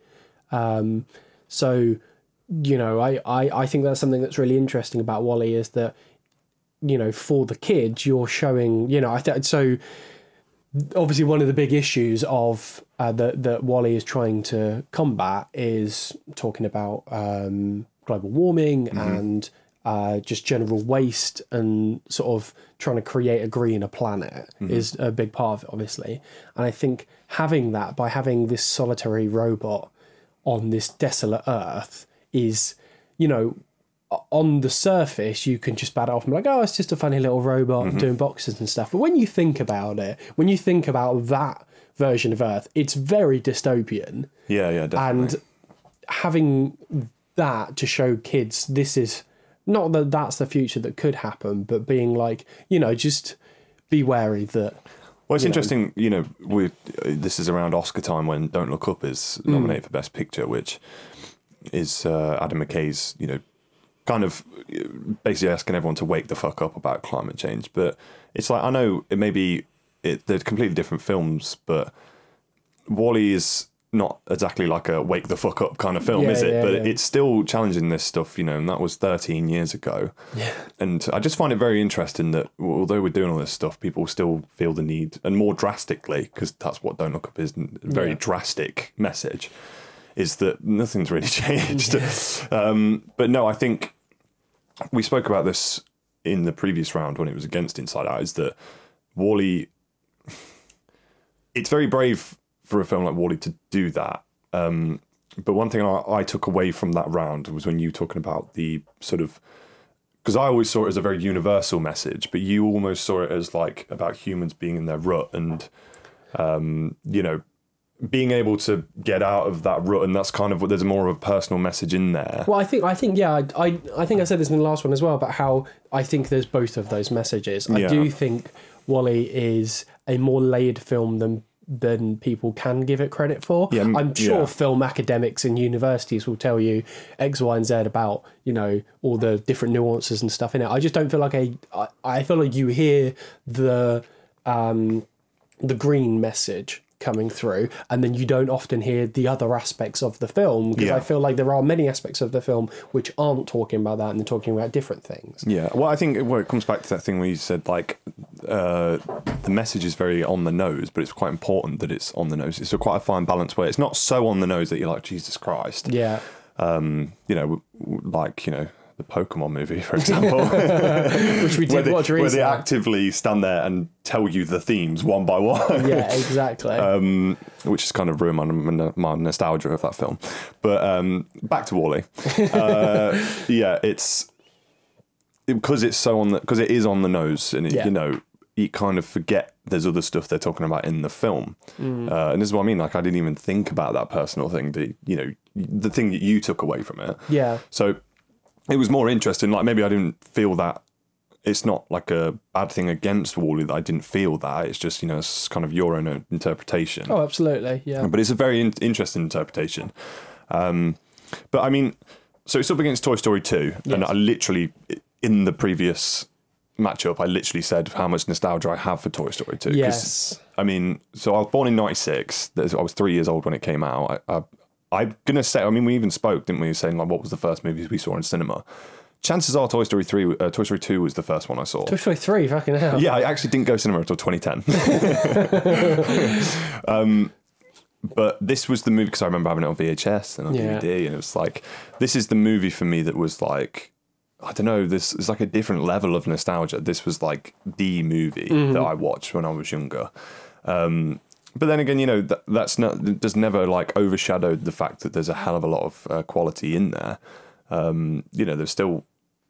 Um, so you know, I, I I think that's something that's really interesting about WALL-E is that you know for the kids you're showing you know I th- so obviously one of the big issues of uh, that that WALL-E is trying to combat is talking about um, global warming and uh, just general waste and sort of trying to create a greener planet is a big part of it, obviously. And I think having that by having this solitary robot on this desolate Earth is, you know, on the surface, you can just bat it off and be like, oh, it's just a funny little robot doing boxes and stuff. But when you think about it, when you think about that version of Earth, it's very dystopian. Yeah, yeah, definitely. And having that to show kids this is not that that's the future that could happen, but being like, you know, just be wary that. Well, it's you know. interesting, you know, we this is around Oscar time when Don't Look Up is Hmm. nominated for Best Picture, which is uh, Adam McKay's, you know, kind of basically asking everyone to wake the fuck up about climate change. But it's like I know it may be it, they're completely different films, but WALL-E is not exactly like a wake the fuck up kind of film, Yeah, is it? yeah, but yeah. it's still challenging this stuff, you know, and that was 13 years ago. Yeah. And I just find it very interesting that although we're doing all this stuff, people still feel the need, and more drastically, because that's what Don't Look Up is a very drastic message, is that nothing's really *laughs* changed. Um, but no, I think we spoke about this in the previous round when it was against Inside Out, is that WALL-E, *laughs* it's very brave for a film like WALL-E to do that. Um, but one thing I, I took away from that round was when you were talking about the sort of because I always saw it as a very universal message, but you almost saw it as like about humans being in their rut and um, you know being able to get out of that rut, and that's kind of what there's more of a personal message in there. Well, I think I think yeah, I, I I think I said this in the last one as well about how I think there's both of those messages. I Yeah. do think WALL-E is a more layered film than than people can give it credit for. Yeah, I'm sure yeah. film academics and universities will tell you X, Y, and Z about you know all the different nuances and stuff in it. I just don't feel like a I, I feel like you hear the um, the green message coming through and then you don't often hear the other aspects of the film because Yeah. I feel like there are many aspects of the film which aren't talking about that and they're talking about different things. Yeah, well, I think well, it comes back to that thing where you said like uh, the message is very on the nose, but it's quite important that it's on the nose. It's a quite a fine balance where it's not so on the nose that you're like Jesus Christ. Yeah. Um, you know, like you know the Pokemon movie, for example, *laughs* Which we where, did they, watch where they actively stand there and tell you the themes one by one. *laughs* yeah, *laughs* exactly. um, which is kind of ruined my, my, my nostalgia of that film. But um, back to WALL-E. Uh, yeah, it's because it's so on the because it is on the nose, and it, Yeah. you know you kind of forget there's other stuff they're talking about in the film, Mm. uh, and this is what I mean. Like I didn't even think about that personal thing. The you know the thing that you took away from it. yeah. So it was more interesting. Like maybe I didn't feel that. It's not like a bad thing against WALL-E that I didn't feel that. It's just you know it's kind of your own interpretation Oh, absolutely. Yeah. but it's a very in- interesting interpretation. Um, but I mean, so it's up against Toy Story 2, and I literally, in the previous matchup, I literally said how much nostalgia I have for Toy Story two. Yes. I mean, so I was born in 96, There's- I was three years old when it came out. I, I, I'm going to say, I mean, we even spoke, didn't we, saying like what was the first movies we saw in cinema. Chances are Toy Story 3, uh, Toy Story 2 was the first one I saw. Toy Story 3, fucking hell. Yeah, I actually didn't go cinema until 2010. *laughs* *laughs* um, but this was the movie because I remember having it on VHS and on Yeah. DVD, and it was like, this is the movie for me that was like, I don't know, this is like a different level of nostalgia. This was like the movie that I watched when I was younger. Um, but then again, you know, that, that's not, does never like overshadowed the fact that there's a hell of a lot of uh, quality in there. Um, you know, there's still,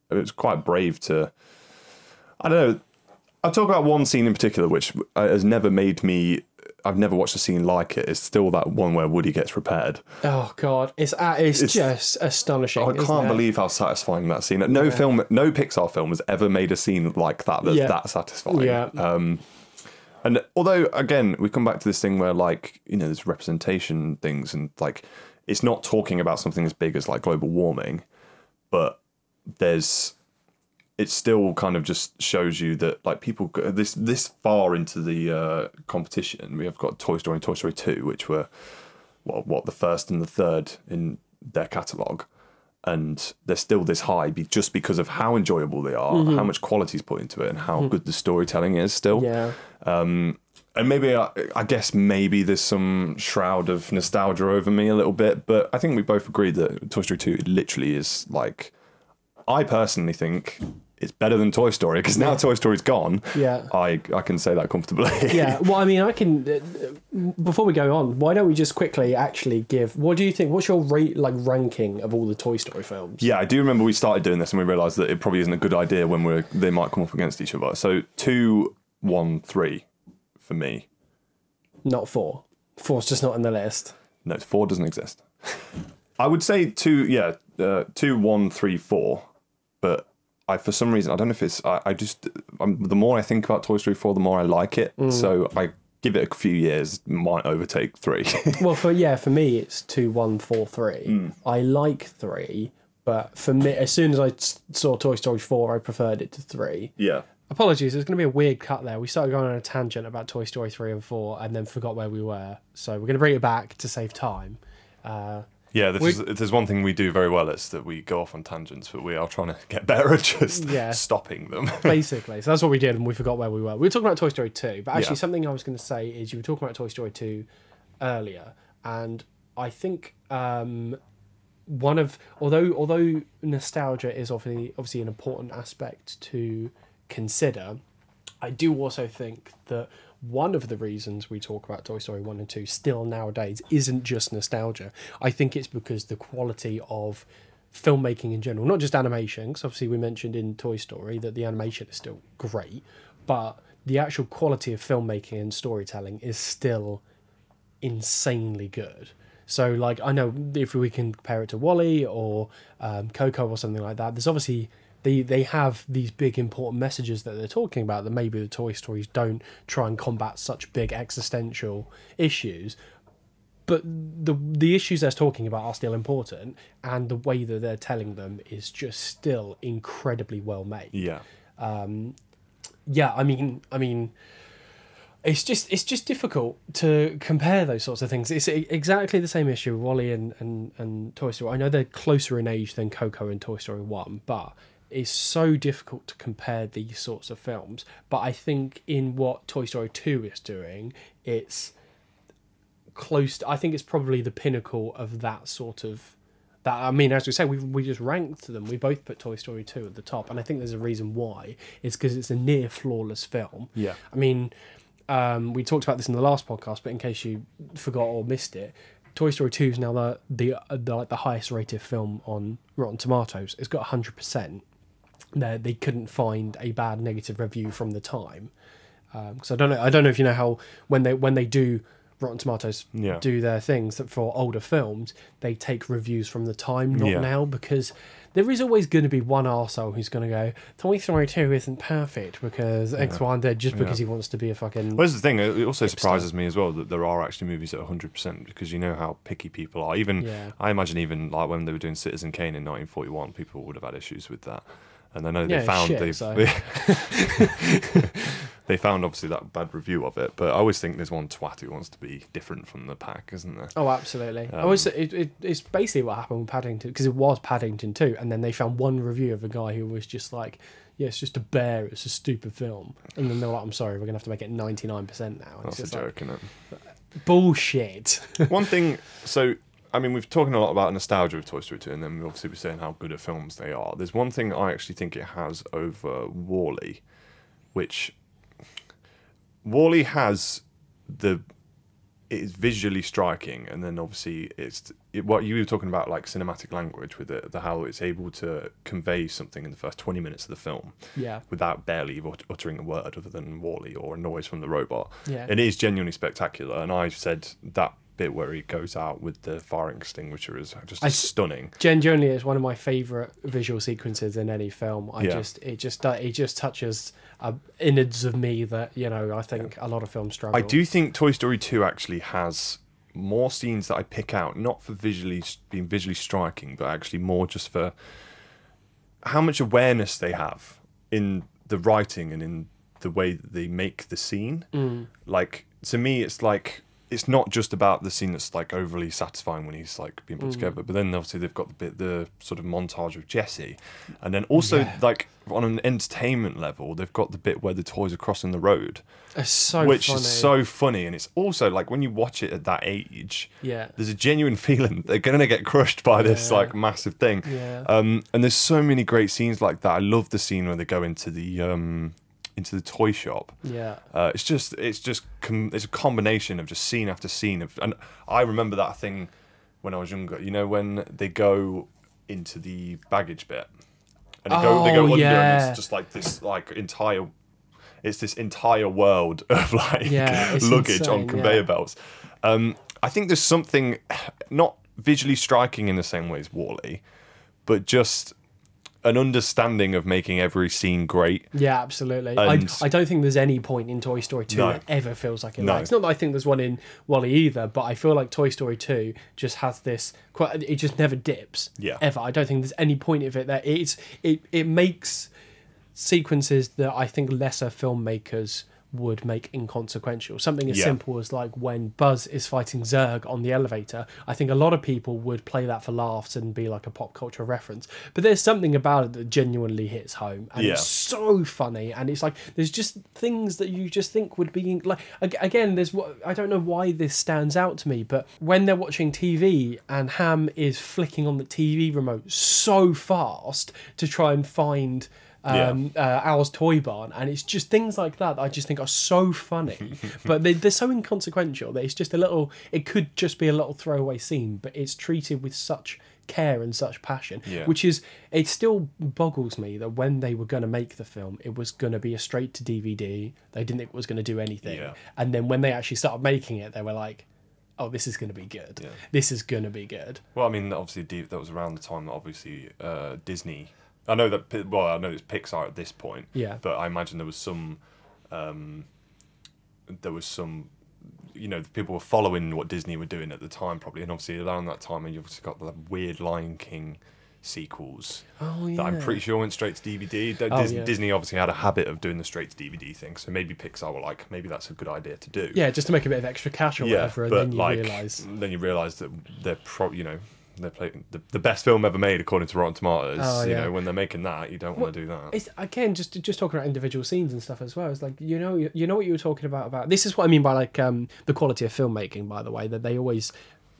it was quite brave to, I don't know. I'll talk about one scene in particular, which uh, has never made me I've never watched a scene like it. It's still that one where Woody gets repaired. Oh god, it's uh, it's, just astonishing. I can't believe how satisfying that scene. No film, no Pixar film has ever made a scene like that that's Yeah. that satisfying. Yeah. Um, and although again, we come back to this thing where like you know there's representation things and like it's not talking about something as big as like global warming, but there's it still kind of just shows you that like people go this this far into the uh, competition. We have got Toy Story and Toy Story Two, which were what what the first and the third in their catalogue, and they're still this high be, just because of how enjoyable they are, mm-hmm. how much quality's put into it, and how hmm. good the storytelling is still. Yeah. Um, and maybe I, I guess maybe there's some shroud of nostalgia over me a little bit, but I think we both agree that Toy Story 2 literally is like I personally think it's better than Toy Story because now Toy Story's gone. Yeah. I I can say that comfortably. yeah. *laughs* Well, I mean, I can. Uh, before we go on, why don't we just quickly actually give? What do you think? What's your rate like ranking of all the Toy Story films? Yeah, I do remember we started doing this and we realised that it probably isn't a good idea when we're they might come up against each other. So two, one, three for me. Not four. Four's just not in the list. No, four doesn't exist. *laughs* I would say two, yeah, uh, two, one, three, four. But I, for some reason, I don't know if it's. I, I just um, the more I think about Toy Story four, the more I like it. So I give it a few years, might overtake three. *laughs* Well, for yeah, for me it's two, one, four, three. Hmm. I like three, but for me, as soon as I saw Toy Story four, I preferred it to three. yeah. Apologies, there's going to be a weird cut there. We started going on a tangent about Toy Story 3 and 4 and then forgot where we were. So we're going to bring it back to save time. Uh, Yeah, this We- is, if there's one thing we do very well. It's that we go off on tangents, but we are trying to get better at just Yeah. stopping them. *laughs* basically, so that's what we did and we forgot where we were. We were talking about Toy Story 2, but actually, Yeah. something I was going to say is you were talking about Toy Story 2 earlier, and I think um, one of although although nostalgia is obviously obviously an important aspect to consider, I do also think that one of the reasons we talk about Toy Story 1 and 2 still nowadays isn't just nostalgia. I think it's because the quality of filmmaking in general, not just animation, because obviously we mentioned in Toy Story that the animation is still great, but the actual quality of filmmaking and storytelling is still insanely good. So, like, I know if we can compare it to WALL-E or um, Coco or something like that, there's obviously they they have these big important messages that they're talking about that maybe the Toy Stories don't try and combat such big existential issues. But the the issues they're talking about are still important, and the way that they're telling them is just still incredibly well made yeah. Um, yeah i mean i mean it's just it's just difficult to compare those sorts of things it's exactly the same issue with WALL-E and, and and toy story i know they're closer in age than coco and toy story 1 but is so difficult to compare these sorts of films. But I think in what Toy Story 2 is doing, it's close to, I think it's probably the pinnacle of that sort of that I mean as we say we we just ranked them we both put Toy Story 2 at the top and I think there's a reason why it's because it's a near flawless film. Yeah. I mean um, we talked about this in the last podcast but in case you forgot or missed it Toy Story 2 is now the, the the, like the highest rated film on Rotten Tomatoes. It's got 100% that they couldn't find a bad negative review from the time. Because um, I don't know, I don't know if you know how when they when they do Rotten Tomatoes yeah. do their things that for older films they take reviews from the time, not yeah. now, because there is always going to be one arsehole who's going to go Toy Story Two isn't perfect because yeah. X Y and Z just because he wants to be a fucking. Well, here's the thing. It also surprises me as well that there are actually movies at hundred percent because you know how picky people are. Even I imagine even like when they were doing Citizen Kane in 1941, people would have had issues with that. And I know they Yeah, found shit, they've so. *laughs* they found obviously that bad review of it. But I always think there's one twat who wants to be different from the pack, isn't there? Oh, absolutely. I Um, was, it, it, it's basically what happened with Paddington because it was Paddington 2, and then they found one review of a guy who was just like, "Yeah, it's just a bear. It's a stupid film," and then they're like, "I'm sorry, we're gonna have to make it 99 percent now." And That's it's a just like, joke, isn't it? bullshit. *laughs* one thing so i mean we've talking a lot about nostalgia with toy story 2 and then obviously we're saying how good at films they are there's one thing i actually think it has over WALL-E which WALL-E has the it is visually striking, and then obviously it's it, what you were talking about, like cinematic language with it, the how it's able to convey something in the first twenty minutes of the film Yeah. without barely ut- uttering a word other than WALL-E or a noise from the robot. Yeah. It is genuinely spectacular, and I said that bit where he goes out with the fire extinguisher is just I stunning. Genuinely, it's one of my favorite visual sequences in any film. I Yeah. just it just it just touches uh, innards of me that you know I think a lot of films struggle. I do think Toy Story 2 actually has more scenes that I pick out, not for visually being visually striking, but actually more just for how much awareness they have in the writing and in the way that they make the scene. Mm. Like to me, it's like it's not just about the scene that's like overly satisfying when he's like being put Mm. together, but then obviously they've got the bit the sort of montage of Jessie, and then also Yeah. like on an entertainment level, they've got the bit where the toys are crossing the road so which funny. is so funny and it's also like when you watch it at that age yeah. there's a genuine *laughs* feeling they're gonna get crushed by this Yeah. like massive thing Yeah. um and there's so many great scenes like that i love the scene where they go into the um into the toy shop Yeah. uh, it's just it's just com- it's a combination of just scene after scene of and i remember that thing when i was younger you know when they go into the baggage bit and they go they go Oh, under and yeah. it's just like this like entire it's this entire world *laughs* of like Yeah, luggage on conveyor yeah. belts um i think there's something not visually striking in the same way as WALL-E but just an understanding of making every scene great Yeah, absolutely. I, I don't think there's any point in Toy Story 2 No. that ever feels like it. No. Like, it's not that I think there's one in WALL-E either, but I feel like Toy Story 2 just has this quite it just never dips. Yeah. Ever. I don't think there's any point of it that it's it it makes sequences that I think lesser filmmakers would make inconsequential. Something as Yeah. simple as like when Buzz is fighting Zurg on the elevator. I think a lot of people would play that for laughs and be like a pop culture reference. But there's something about it that genuinely hits home, and Yeah. it's so funny. And it's like there's just things that you just think would be like again. There's what I don't know why this stands out to me, but when they're watching TV and Hamm is flicking on the TV remote so fast to try and find um, uh, Al's Toy Barn, and it's just things like that, that I just think are so funny, *laughs* but they, they're so inconsequential that it's just a little. It could just be a little throwaway scene, but it's treated with such care and such passion, Yeah. which is it still boggles me that when they were going to make the film, it was going to be a straight to DVD. They didn't think it was going to do anything, Yeah. and then when they actually started making it, they were like. Oh, this is going to be good. Yeah. This is going to be good. Well, I mean, obviously, that was around the time that obviously uh, Disney. I know that. Well, I know it's Pixar at this point. Yeah. But I imagine there was some. Um, there was some. You know, people were following what Disney were doing at the time, probably, and obviously around that time, and you obviously got the weird Lion King sequels Oh yeah. that I'm pretty sure went straight to DVD. Oh, Dis- yeah. Disney obviously had a habit of doing the straight to DVD thing, so maybe Pixar were like, maybe that's a good idea to do. Yeah, just to make a bit of extra cash or whatever, and but then you like, realise. then you realise that they're pro, you know, they're playing the, the best film ever made according to Rotten Tomatoes. Oh, You know, when they're making that, you don't want to do that. It's again just just talking about individual scenes and stuff as well. It's like you know you, you know what you were talking about about this is what I mean by like um the quality of filmmaking. By the way, that they always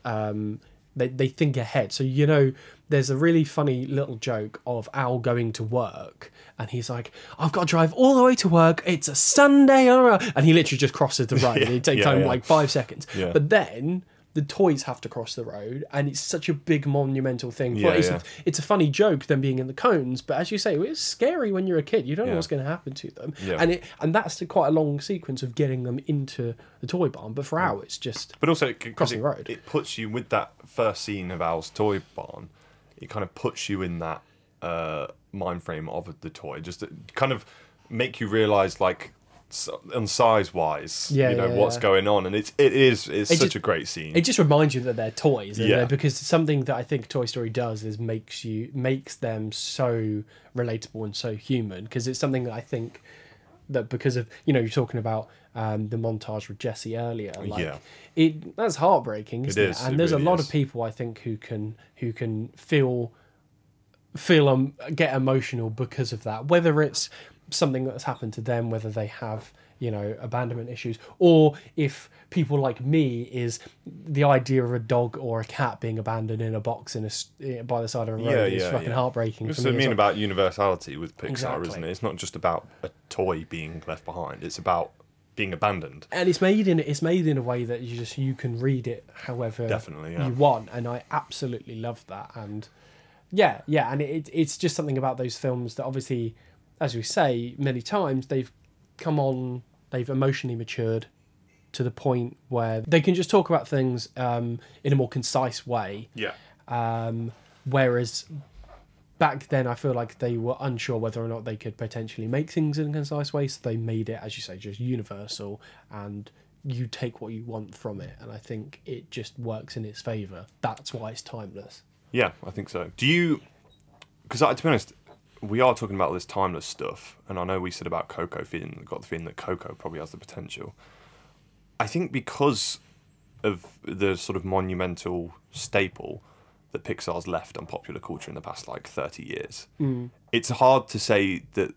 um they they think ahead. So you know there's a really funny little joke of Al going to work and he's like I've got to drive all the way to work. It's a Sunday, and he literally just crosses the road. *laughs* Yeah, it takes yeah, him yeah. like five seconds. Yeah. But then. The toys have to cross the road, and it's such a big monumental thing. Yeah, it's, yeah. A, it's a funny joke them being in the cones, but as you say, it's scary when you're a kid. You don't know what's going to happen to them, Yeah. and it and that's quite a long sequence of getting them into the toy barn. But for Al, it's just But also, it, Crossing it, the road. it puts you with that first scene of Al's toy barn. It kind of puts you in that uh, mind frame of the toy, just to kind of make you realise, like, on size wise, Yeah, you know yeah, what's yeah. going on, and it's it is it's It such just- a great scene. it just reminds you that they're toys, Yeah. it? Because something that I think Toy Story does is makes you makes them so relatable and so human. Because it's something that I think that because of you know you're talking about um, the montage with Jessie earlier, like Yeah. it that's heartbreaking, isn't it? is, And it there's really a lot is. of people I think who can who can feel feel um get emotional because of that whether it's something that's happened to them whether they have you know abandonment issues or if people like me is the idea of a dog or a cat being abandoned in a box in a by the side of a road Yeah, is yeah, fucking yeah. heartbreaking It's for me I mean well. about universality with Pixar, Exactly. isn't it? It's not just about a toy being left behind. It's about being abandoned. and it's made in it's made in a way that you just you can read it however Definitely, you want and i absolutely love that and yeah yeah and it, it's just something about those films that obviously as we say many times they've come on they've emotionally matured to the point where they can just talk about things um, in a more concise way Yeah. um, whereas back then, I feel like they were unsure whether or not they could potentially make things in a concise way, so they made it, as you say, just universal, and you take what you want from it. And I think it just works in its favour. That's why it's timeless. Yeah, I think so. Do you? Because to be honest, we are talking about this timeless stuff, and I know we said about Coco feeling got the feeling that Coco probably has the potential. I think because of the sort of monumental staple that Pixar's left on popular culture in the past like thirty years, mm. it's hard to say that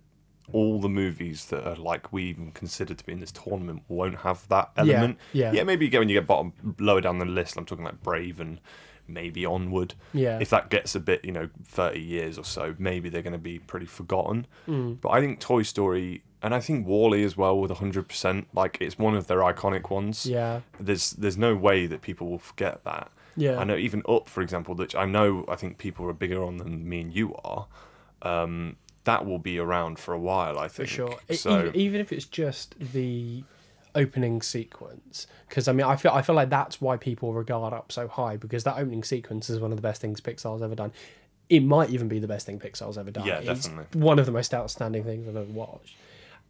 all the movies that are like we even consider to be in this tournament won't have that element. yeah. yeah. Maybe you get when you get bottom lower down the list. I'm talking like Brave and maybe Onward. Yeah. If that gets a bit, you know, 30 years or so, maybe they're going to be pretty forgotten. Mm. But I think Toy Story and I think WALL-E as well with 100%, like it's one of their iconic ones. Yeah. There's there's no way that people will forget that. Yeah. I know even Up, for example, which I know I think people are bigger on than me and you are. Um, that will be around for a while, I think. For sure. So even if it's just the opening sequence, because I mean, I feel I feel like that's why people regard up so high because that opening sequence is one of the best things Pixar's ever done. It might even be the best thing Pixar's ever done. Yeah, It's definitely. one of the most outstanding things I've ever watched.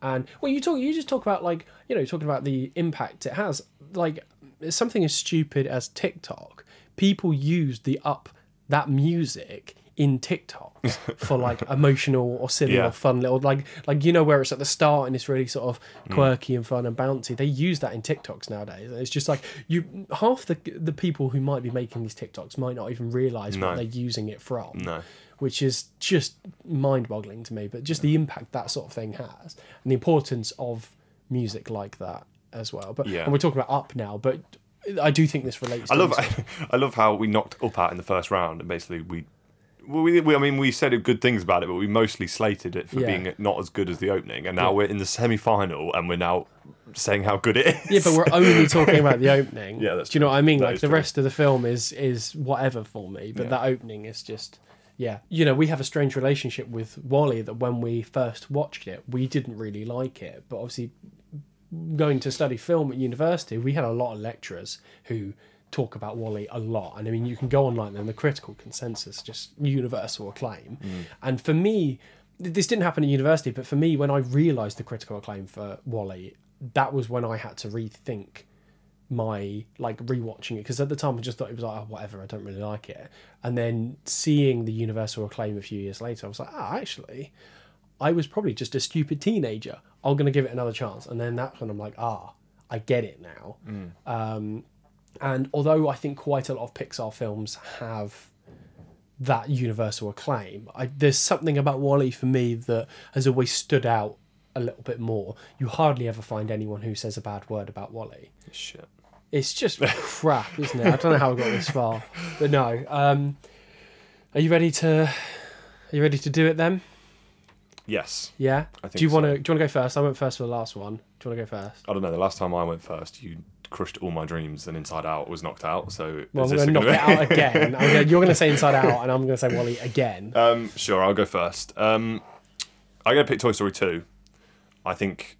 And well, you talk, you just talk about like you know talking about the impact it has. Like something as stupid as TikTok, people use the up that music in TikToks for like *laughs* emotional or silly Yeah. or fun little like like you know where it's at the start and it's really sort of mm. quirky and fun and bouncy. They use that in TikToks nowadays. It's just like you half the the people who might be making these TikToks might not even realize No. what they're using it from no. which is just mind-boggling to me. But just the impact that sort of thing has, and the importance of music like that as well. But Yeah. and we're talking about up now, but I do think this relates. I to love also- *laughs* I love how we knocked up out in the first round and basically we well, we, we, I mean, we said good things about it, but we mostly slated it for Yeah. being not as good as the opening. And now Yeah. we're in the semi-final, and we're now saying how good it is. Yeah, but we're only *laughs* talking about the opening. Yeah, that's Do you know what I mean? That like the true. rest of the film is is whatever for me, but Yeah. that opening is just yeah. You know, we have a strange relationship with WALL-E that when we first watched it, we didn't really like it, but obviously going to study film at university, we had a lot of lecturers who talk about WALL-E a lot. And I mean, you can go online and the critical consensus just universal acclaim. And for me, this didn't happen at university, but for me, when I realised the critical acclaim for WALL-E, that was when I had to rethink my like rewatching it because at the time I just thought it was like oh, whatever I don't really like it. And then seeing the universal acclaim a few years later I was like ah actually I was probably just a stupid teenager. I'm gonna give it another chance. And then that's when I'm like ah I get it now. Um, and although I think quite a lot of Pixar films have that universal acclaim I, there's something about WALL-E for me that has always stood out a little bit more you hardly ever find anyone who says a bad word about WALL-E Shit. it's just crap, isn't it? I don't know how I got this far, but no. Um, are you ready to? Are you ready to do it then? Yes. Yeah. I think do you want to? Do you want to go first? I went first for the last one. Do you want to go first? I don't know. The last time I went first, you crushed all my dreams, and Inside Out was knocked out. So Well, I'm going to knock it out *laughs* again. I'm gonna, you're going to say Inside Out, and I'm going to say WALL-E again. Um, sure, I'll go first. Um, I'm going to pick Toy Story 2. I think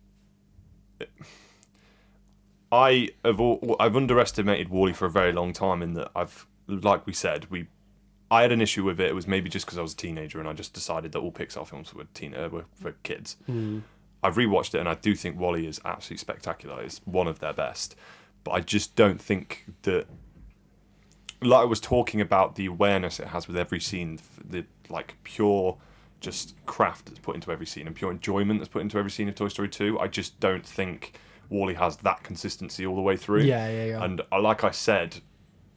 I have all, I've underestimated WALL-E for a very long time in that I've like we said we I had an issue with it. It was maybe just because I was a teenager and I just decided that all Pixar films were teen uh, were for kids. I've rewatched it and I do think WALL-E is absolutely spectacular. It's one of their best, but I just don't think that like I was talking about the awareness it has with every scene, the like pure just craft that's put into every scene and pure enjoyment that's put into every scene of Toy Story 2. I just don't think WALL-E has that consistency all the way through. Yeah, yeah, yeah. And uh, like I said,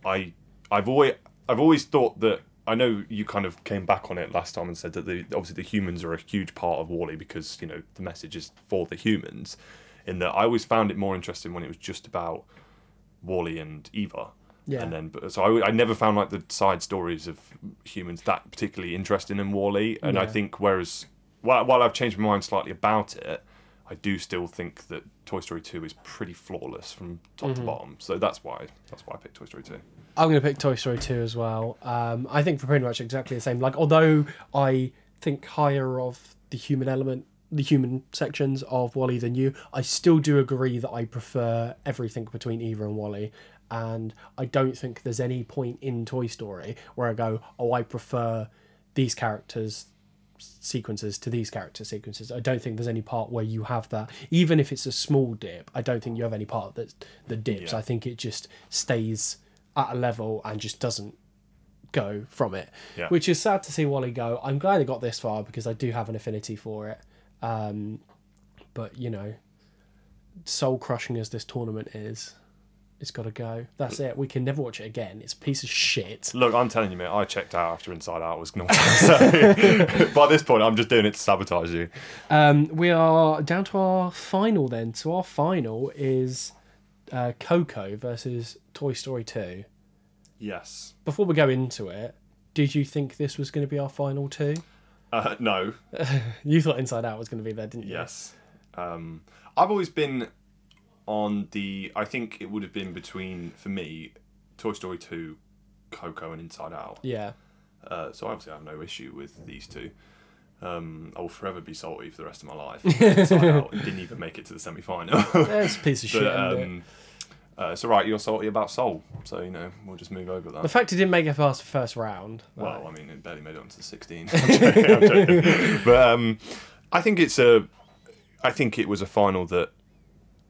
I I've always I've always thought that I know you kind of came back on it last time and said that the obviously the humans are a huge part of WALL-E because you know the message is for the humans. In that I always found it more interesting when it was just about WALL-E and Eva. Yeah. And then, so I, I never found like the side stories of humans that particularly interesting in WALL-E. And I think whereas while, while I've changed my mind slightly about it, I do still think that Toy Story Two is pretty flawless from top Mm-hmm. to bottom. So that's why that's why I picked Toy Story Two. I'm going to pick Toy Story 2 as well. Um, I think for pretty much exactly the same. Like, although I think higher of the human element, the human sections of WALL-E than you, I still do agree that I prefer everything between Eva and WALL-E. And I don't think there's any point in Toy Story where I go, oh, I prefer these characters sequences to these character sequences. I don't think there's any part where you have that. Even if it's a small dip, I don't think you have any part that that dips. Yeah. I think it just stays at a level and just doesn't go from it. Yeah. Which is sad to see WALL-E go. I'm glad I got this far because I do have an affinity for it. Um, but you know, soul crushing as this tournament is, it's got to go. That's it. We can never watch it again. It's a piece of shit. Look, I'm telling you, mate, I checked out after Inside Out was to *laughs* So *laughs* by this point, I'm just doing it to sabotage you. Um, we are down to our final then. So our final is uh, Coco versus Toy Story 2. Yes. Before we go into it, did you think this was going to be our final two? Uh, no. *laughs* You thought Inside Out was going to be there, didn't you? Yes. Um, I've always been on the. I think it would have been between for me, Toy Story Two, Coco, and Inside Out. Yeah. Uh, so obviously I have no issue with these two. Um, I will forever be salty for the rest of my life. *laughs* Inside Out didn't even make it to the semi final. That's a piece of *laughs* shit. but um, uh, all right. You're salty about Soul, so you know we'll just move over that. the fact it didn't make it past the first round. Well, I mean, it barely made it onto the 16. *laughs* I'm joking, I'm joking. But um, I think it's a. I think it was a final that.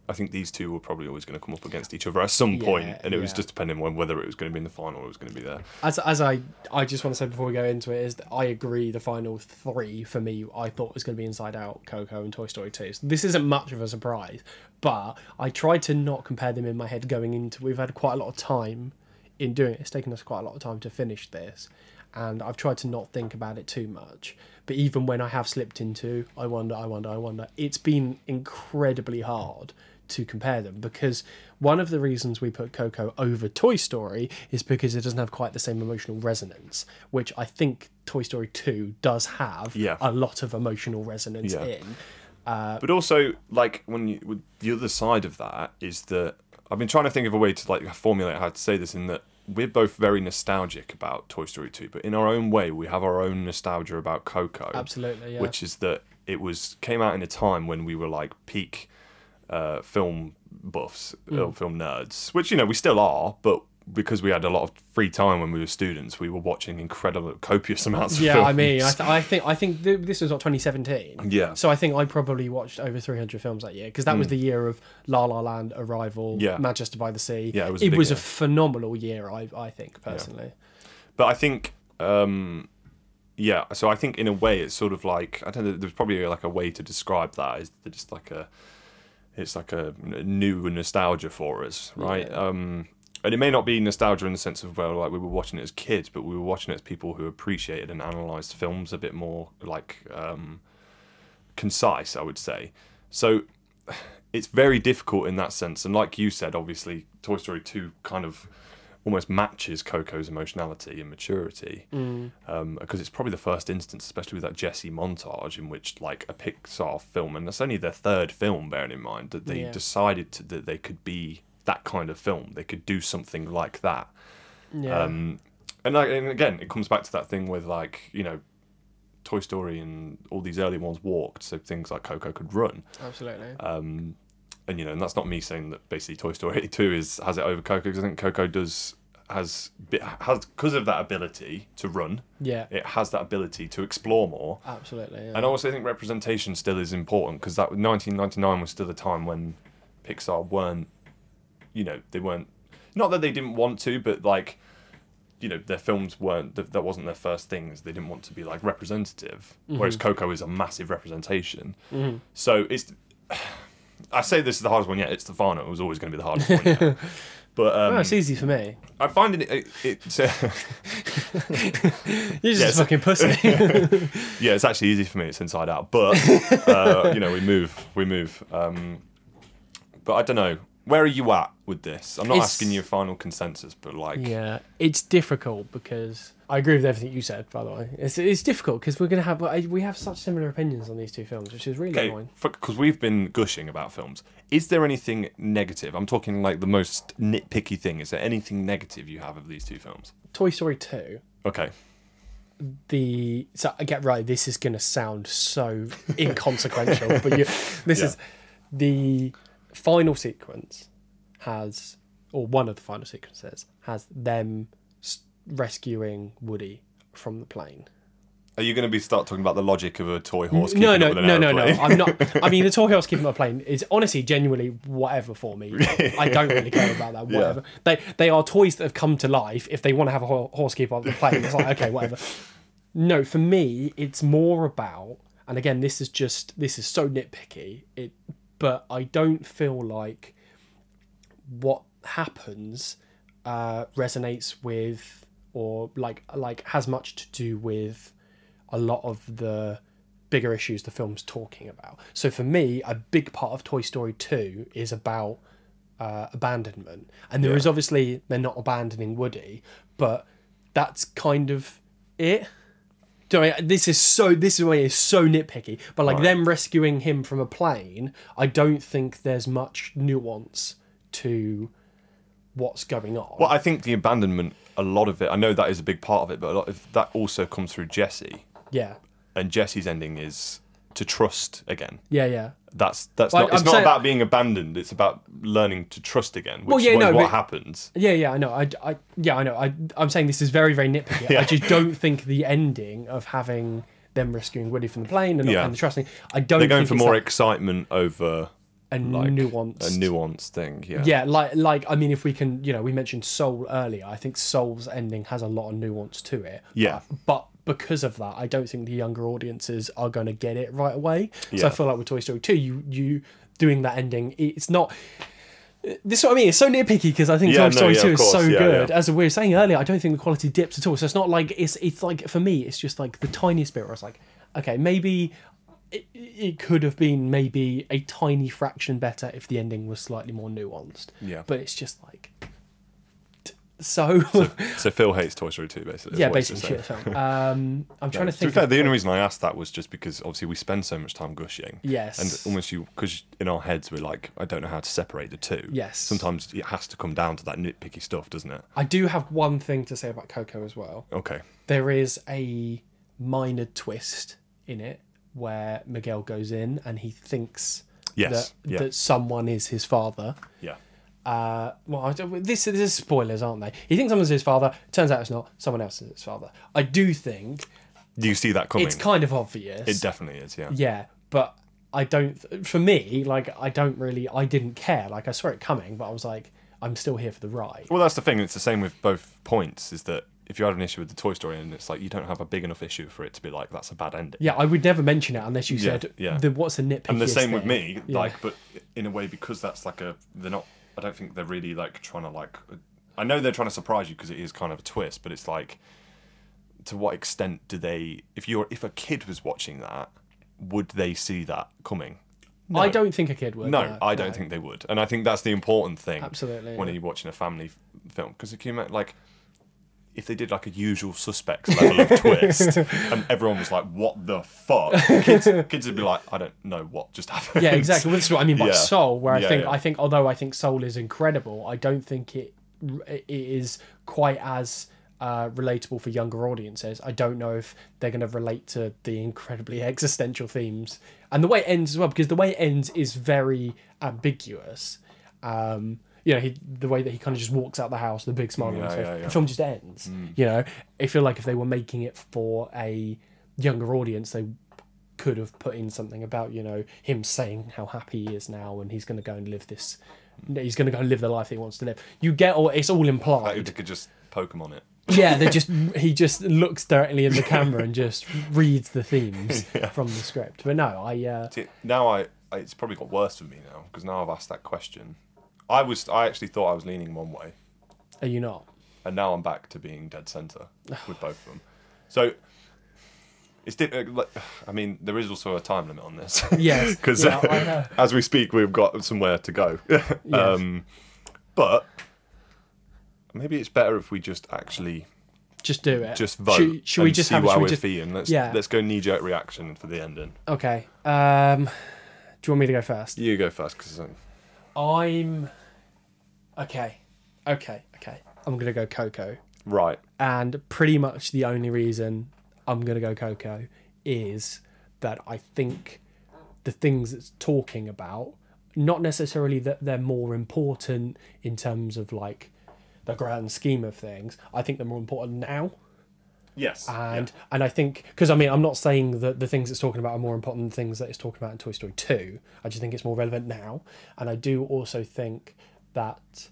I think these two were probably always going to come up against each other at some Yeah, and it was just depending on whether it was going to be in the final or it was going to be there. as as I I just want to say before we go into it is that I agree the final three for me I thought was going to be Inside Out, Coco, and Toy Story 2. So this isn't much of a surprise, but I tried to not compare them in my head going into. We've had quite a lot of time in doing it. It's taken us quite a lot of time to finish this, and I've tried to not think about it too much. But even when I have slipped into, I wonder, I wonder, I wonder, it's been incredibly hard to compare them because one of the reasons we put Coco over Toy Story is because it doesn't have quite the same emotional resonance, which I think Toy Story 2 does have Yeah. a lot of emotional resonance Yeah. in. Uh, but also, like when you the other side of that is that I've been trying to think of a way to like formulate how to say this in that we're both very nostalgic about Toy Story 2, but in our own way, we have our own nostalgia about Coco. Absolutely, yeah. Which is that it was came out in a time when we were like peak uh, film buffs, Mm. uh, film nerds, which you know we still are, but because we had a lot of free time when we were students, we were watching incredible, copious *laughs* amounts of films. Yeah, films. I mean, I, th- I think I think th- this was what 2017. Yeah. So I think I probably watched over 300 films that year because that was the year of La La Land, Arrival, Hmm. Yeah. Manchester by the Sea. Yeah, it was a it big was a phenomenal year. I I think personally. But I think, um, yeah. So I think in a way, it's sort of like I don't know. There's probably like a way to describe that. Is just like a, it's like a new nostalgia for us, right? Yeah. Um, and it may not be nostalgia in the sense of well, like we were watching it as kids, but we were watching it as people who appreciated and analysed films a bit more like um, concise, I would say. So *sighs* it's very difficult in that sense. And like you said, obviously, Toy Story 2 kind of almost matches Coco's emotionality and maturity. Um, because it's probably the first instance, especially with that Jessie montage, in which, like, a Pixar film, and that's only their third film, bearing in mind, that they Yeah. decided to, that they could be that kind of film. They could do something like that. Yeah. Um, and, like, and again, it comes back to that thing with like you know, Toy Story and all these early ones walked, so things like Coco could run. Absolutely. Um, and you know, and that's not me saying that basically Toy Story 82 is has it over Coco because I think Coco does has has because of that ability to run. yeah. It has that ability to explore more. Absolutely. Yeah. And I also think representation still is important because that 1999 was still a time when Pixar weren't, you know, they weren't. Not that they didn't want to, but like, you know, their films weren't. That, that wasn't their first things. They didn't want to be like representative. Whereas mm-hmm. Coco is a massive representation. Mm-hmm. So it's. I say this is the hardest one yet. It's the final. It was always going to be the hardest one yet. *laughs* But um, Oh, it's easy for me. I find it. it it's, uh, *laughs* You're just Yes. a fucking pussy. *laughs* Yeah, it's actually easy for me. It's inside out, but uh, you know, we move, we move. Um, but I don't know. Where are you at with this? I'm not It's- asking you a final consensus, but like, Yeah, it's difficult because I agree with everything you said. By the way, it's it's difficult because we're gonna have we have such similar opinions on these two films, which is really okay, annoying. because we've been gushing about films. Is there anything negative? I'm talking like the most nitpicky thing. Is there anything negative you have of these two films? Toy Story two. Okay. The so I get right. This is gonna sound so inconsequential, but you, this *laughs* Yeah. is the final sequence has or one of the final sequences has them rescuing Woody from the plane. Are you going to be start talking about the logic of a toy horse? No, keeping no, up with an no, no, no. I'm not. I mean, the *laughs* toy horse keeping up a plane is honestly, genuinely, whatever for me. I don't really care about that. *laughs* Whatever. They they are toys that have come to life. If they want to have a ho- horse keep up the plane, it's like okay, whatever. No, for me, it's more about. And again, this is just this is so nitpicky. It, but I don't feel like what happens uh, resonates with or like like has much to do with a lot of the bigger issues the film's talking about. So for me, a big part of Toy Story 2 is about uh, abandonment. And there Yeah. is obviously, they're not abandoning Woody, but that's kind of it. Do I, this is so this is why it's so nitpicky, but like Right. them rescuing him from a plane, I don't think there's much nuance to what's going on. Well, I think the abandonment, a lot of it, I know that is a big part of it, but a lot of that also comes through Jessie. yeah, And Jessie's ending is to trust again. yeah, yeah. That's that's Well, not. It's I'm not saying- about being abandoned. It's about learning to trust again, which Well, yeah, was no, what but- happens. Yeah, yeah, I know. I, I yeah, I know. I, I'm saying this is very, very nitpicky. *laughs* Yeah. I just don't think the ending of having them rescuing Woody from the plane and, Yeah. and the trusting. I don't. They're going think for it's more that- excitement over a like nuance. a nuanced thing. Yeah. Yeah, like like I mean, if we can, you know, we mentioned Soul earlier. I think Soul's ending has a lot of nuance to it. Yeah. But because of that, I don't think the younger audiences are going to get it right away. So I feel like with Toy Story 2, you you doing that ending, it's not. This is what I mean. It's so nitpicky because I think Yeah, Toy no, Story yeah, 2 is so yeah, good. yeah. As we were saying earlier, I don't think the quality dips at all. So it's not like it's it's like for me, it's just like the tiniest bit where it's like, okay, maybe it, it could have been maybe a tiny fraction better if the ending was slightly more nuanced. Yeah. But it's just like t- so. *laughs* So Phil hates Toy Story 2, basically. yeah, basically shit film. Um, I'm *laughs* trying to To think. be fair, the only reason I asked that was just because obviously we spend so much time gushing. Yes. And almost you, because in our heads we're like, I don't know how to separate the two. Yes. Sometimes it has to come down to that nitpicky stuff, doesn't it? I do have one thing to say about Coco as well. Okay. There is a minor twist in it where Miguel goes in and he thinks Yes. that, yeah. that someone is his father. yeah. Uh, well, I don't, this, this is spoilers, aren't they? He thinks someone's his father. Turns out it's not. Someone else is his father. I do think Do you see that coming? it's kind of obvious. it definitely is. Yeah. Yeah, but I don't. For me, like I don't really. I didn't care. Like I saw it coming, but I was like, I'm still here for the ride. Well, that's the thing. It's the same with both points. Is that if you had an issue with the Toy Story, and it's like you don't have a big enough issue for it to be like that's a bad ending. Yeah, I would never mention it unless you Yeah, said yeah. the what's the nitpick. and the same with me Yeah. like but in a way because that's like a they're not i don't think they're really like trying to like i know they're trying to surprise you because it is kind of a twist but it's like to what extent do they if you're if a kid was watching that would they see that coming I don't think a kid would. no, I don't think they would, and I think that's the important thing. Absolutely, when yeah. you're watching a family f- film, because if you ima- like, if they did like a usual suspects level of twist, *laughs* and everyone was like, "What the fuck?" Kids, kids would be like, "I don't know what just happened." Yeah, exactly. This is what I mean by Yeah. Soul, where I Yeah, think yeah. I think although I think Soul is incredible, I don't think it it is quite as uh, relatable for younger audiences. I don't know if they're going to relate to the incredibly *laughs* existential themes and the way it ends as well, because the way it ends is very ambiguous. Um, you know, he, the way that he kind of just walks out the house, the big smile on his face. yeah, yeah. The film just ends. You know, I feel like if they were making it for a younger audience, they could have put in something about you know him saying how happy he is now and he's going to go and live this he's going to go and live the life that he wants to live you get all it's all like, implied they could just Pokemon it. yeah they just *laughs* he just looks directly in the camera and just reads the themes *laughs* from the script but no i uh See, now I it's probably got worse for me now because now I've asked that question. I was I actually thought I was leaning one way, are you not and now I'm back to being dead center *sighs* with both of them. So It's di- uh, I mean, there is also a time limit on this. *laughs* Yes, *laughs* because yeah, know. *laughs* as we speak, we've got somewhere to go. um, but maybe it's better if we just actually Just do it. just vote Should, should we just see have? we we're just, feeling. Let's Yeah. let's go knee jerk reaction for the ending. okay. Um, do you want me to go first? You go first because I'm. Okay. Okay. Okay. I'm gonna go Coco. right. and pretty much the only reason I'm gonna go Coco is that I think the things it's talking about, not necessarily that they're more important in terms of like the grand scheme of things. I think they're more important now, Yes. and and I think because I mean I'm not saying that the things it's talking about are more important than things that it's talking about in Toy Story Two. I just think it's more relevant now, and I do also think that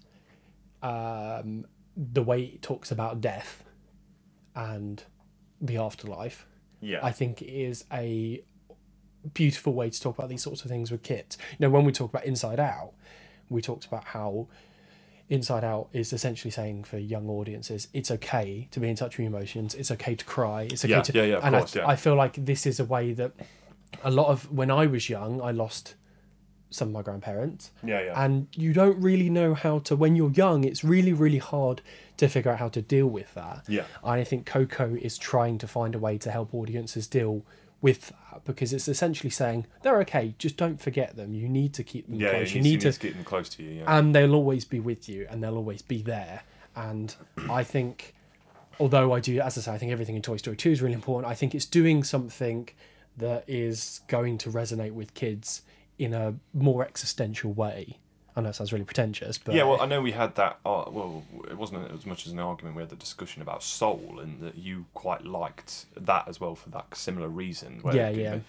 um, the way it talks about death and the afterlife, yeah. I think is a beautiful way to talk about these sorts of things with kids. You know, when we talk about Inside Out, we talked about how Inside Out is essentially saying for young audiences, it's okay to be in touch with your emotions. It's okay to cry. It's okay Yeah, to yeah, yeah, of and course, I, yeah. I feel like this is a way that a lot of when I was young, I lost some of my grandparents yeah. Yeah. and you don't really know how to when you're young it's really really hard to figure out how to deal with that Yeah. i think coco is trying to find a way to help audiences deal with that because it's essentially saying they're okay just don't forget them you need to keep them yeah. close you you need, need to, to get them close to you. Yeah. and they'll always be with you and they'll always be there and *clears throat* i think although i do as i say i think everything in toy story 2 is really important i think it's doing something that is going to resonate with kids in a more existential way i know it sounds really pretentious but Yeah, well, I know we had that. Uh, well, it wasn't as much as an argument. We had the discussion about soul, and that you quite liked that as well for that similar reason. Yeah, yeah. be-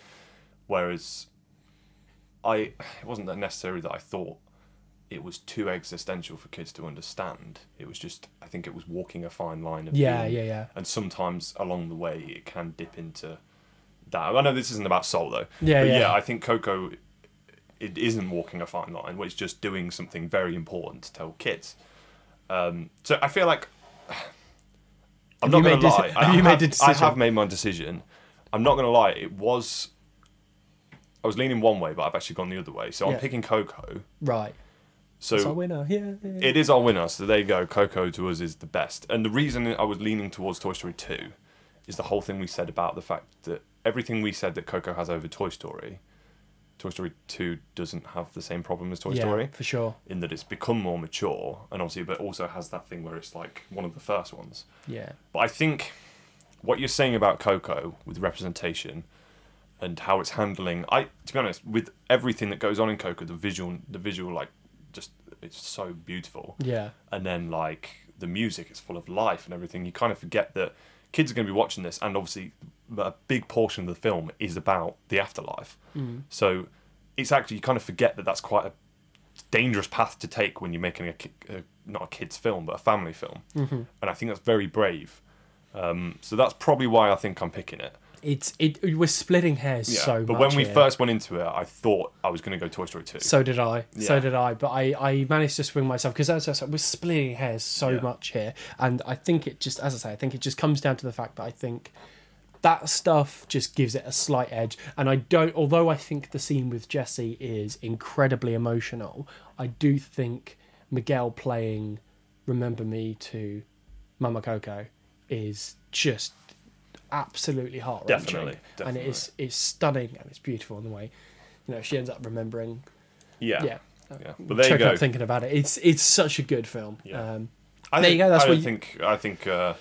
Whereas, I it wasn't that necessarily that I thought it was too existential for kids to understand. It was just I think it was walking a fine line of yeah being- yeah yeah and sometimes along the way it can dip into that. I know this isn't about soul though. Yeah, but yeah. yeah. I think Coco, it isn't walking a fine line. Where it's just doing something very important to tell kids. Um, so I feel like *sighs* I'm Have not going to lie. have I, you made have, a I decision? have made my decision. I'm not going to lie. It was. I was leaning one way, but I've actually gone the other way. So Yeah. I'm picking Coco. right So it's our winner yeah, yeah, yeah. it is our winner, so there you go. Coco to us is the best. And the reason I was leaning towards Toy Story 2 is the whole thing we said about the fact that everything we said that Coco has over Toy Story, Toy Story 2 doesn't have the same problem as Toy yeah, Story, for sure. in that it's become more mature, and obviously, but also has that thing where it's like one of the first ones. yeah. But I think what you're saying about Coco with representation and how it's handling, I to be honest, with everything that goes on in Coco, the visual, the visual, like, just it's so beautiful. Yeah. And then like the music is full of life and everything. You kind of forget that kids are going to be watching this and obviously a big portion of the film is about the afterlife so it's actually you kind of forget that that's quite a dangerous path to take when you're making a, a not a kids film but a family film and i think that's very brave um, so that's probably why i think i'm picking it it's it we're splitting hairs yeah. so but when we here. first went into it i thought i was going to go toy story 2 So did I. So did I. But I, I managed to swing myself because as I said, we're splitting hairs so Yeah. much here, and I think it just, as I say, I think it just comes down to the fact that I think that stuff just gives it a slight edge. And I don't, although I think the scene with Jessie is incredibly emotional, I do think Miguel playing "Remember Me" to Mama Coco is just absolutely heart wrenching, Definitely, and it's it's stunning and it's beautiful in the way. You know, she ends up remembering yeah yeah. yeah but there you go up thinking about it. It's it's such a good film. Yeah. Um, I There you go, that's I what you- think. I think. Uh,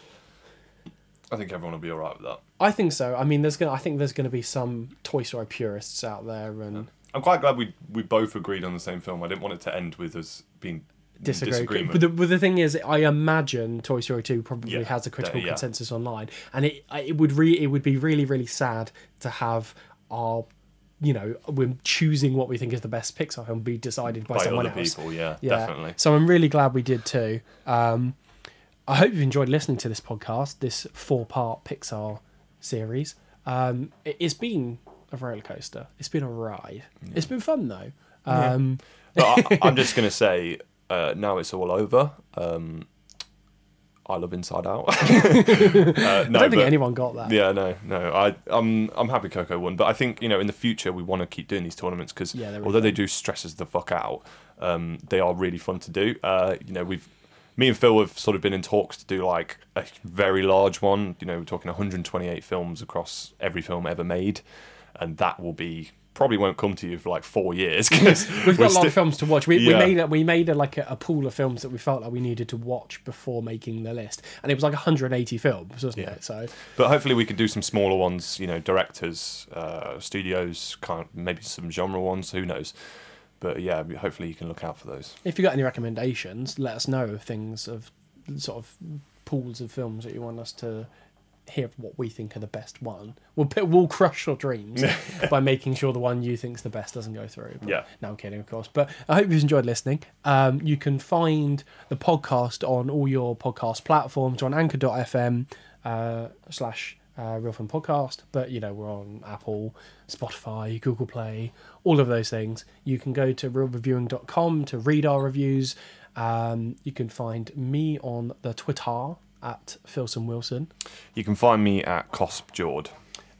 I think everyone will be all right with that. I think so. I mean, there's gonna. I think there's gonna be some Toy Story purists out there and I'm quite glad we we both agreed on the same film. I didn't want it to end with us being in disagree. disagreement. But the, but the thing is, I imagine Toy Story Two probably Yeah, has a critical yeah, yeah. consensus online, and it it would re it would be really really sad to have our you know we're choosing what we think is the best Pixar film be decided by, by someone other else. people, yeah, Yeah. definitely. So I'm really glad we did too. Um, I hope you've enjoyed listening to this podcast, this four part Pixar series. Um, it, it's been a roller coaster. It's been a ride. It's been fun though. Um, But I, *laughs* I'm just gonna say, uh, now it's all over. Um, I love Inside Out. *laughs* uh, no, I don't think but- anyone got that. Yeah, no, no. I, I'm, I'm happy Coco won, but I think you know in the future we want to keep doing these tournaments because Yeah, really although they do stress us the fuck out, um, they are really fun to do. Uh, you know, we've, me and Phil have sort of been in talks to do like a very large one. You know, we're talking 128 films across every film ever made, and that will be probably won't come to you for like four years *laughs* because We've got a lot of films to watch. We, we made a, we made a, like a, a pool of films that we felt like we needed to watch before making the list, and it was like 180 films, wasn't Yeah. it? So But hopefully we could do some smaller ones, you know, directors, uh, studios, kind of maybe some genre ones. Who knows? But yeah, hopefully you can look out for those. if you got any recommendations, let us know things of sort of pools of films that you want us to hear what we think are the best one. We'll we'll crush your dreams *laughs* by making sure the one you think's the best doesn't go through. But- Yeah. No, I'm kidding, of course. But I hope you've enjoyed listening. Um, you can find the podcast on all your podcast platforms on anchor.fm uh, slash uh, Real Film Podcast. But, you know, we're on Apple, Spotify, Google Play, all of those things. You can go to realreviewing.com to read our reviews. Um, you can find me on the Twitter at Philson Wilson. You can find me at Cosp Jord.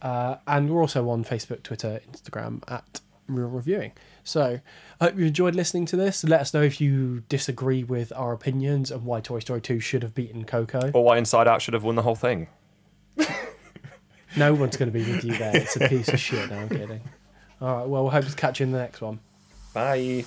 Uh, and we're also on Facebook, Twitter, Instagram at Real Reviewing. So I hope you enjoyed listening to this. Let us know if you disagree with our opinions and why Toy Story 2 should have beaten Coco. Or why Inside Out should have won the whole thing. *laughs* No one's going to be with you there. It's a piece of shit. No, I'm kidding. All right, well, we'll hope to catch you in the next one. Bye.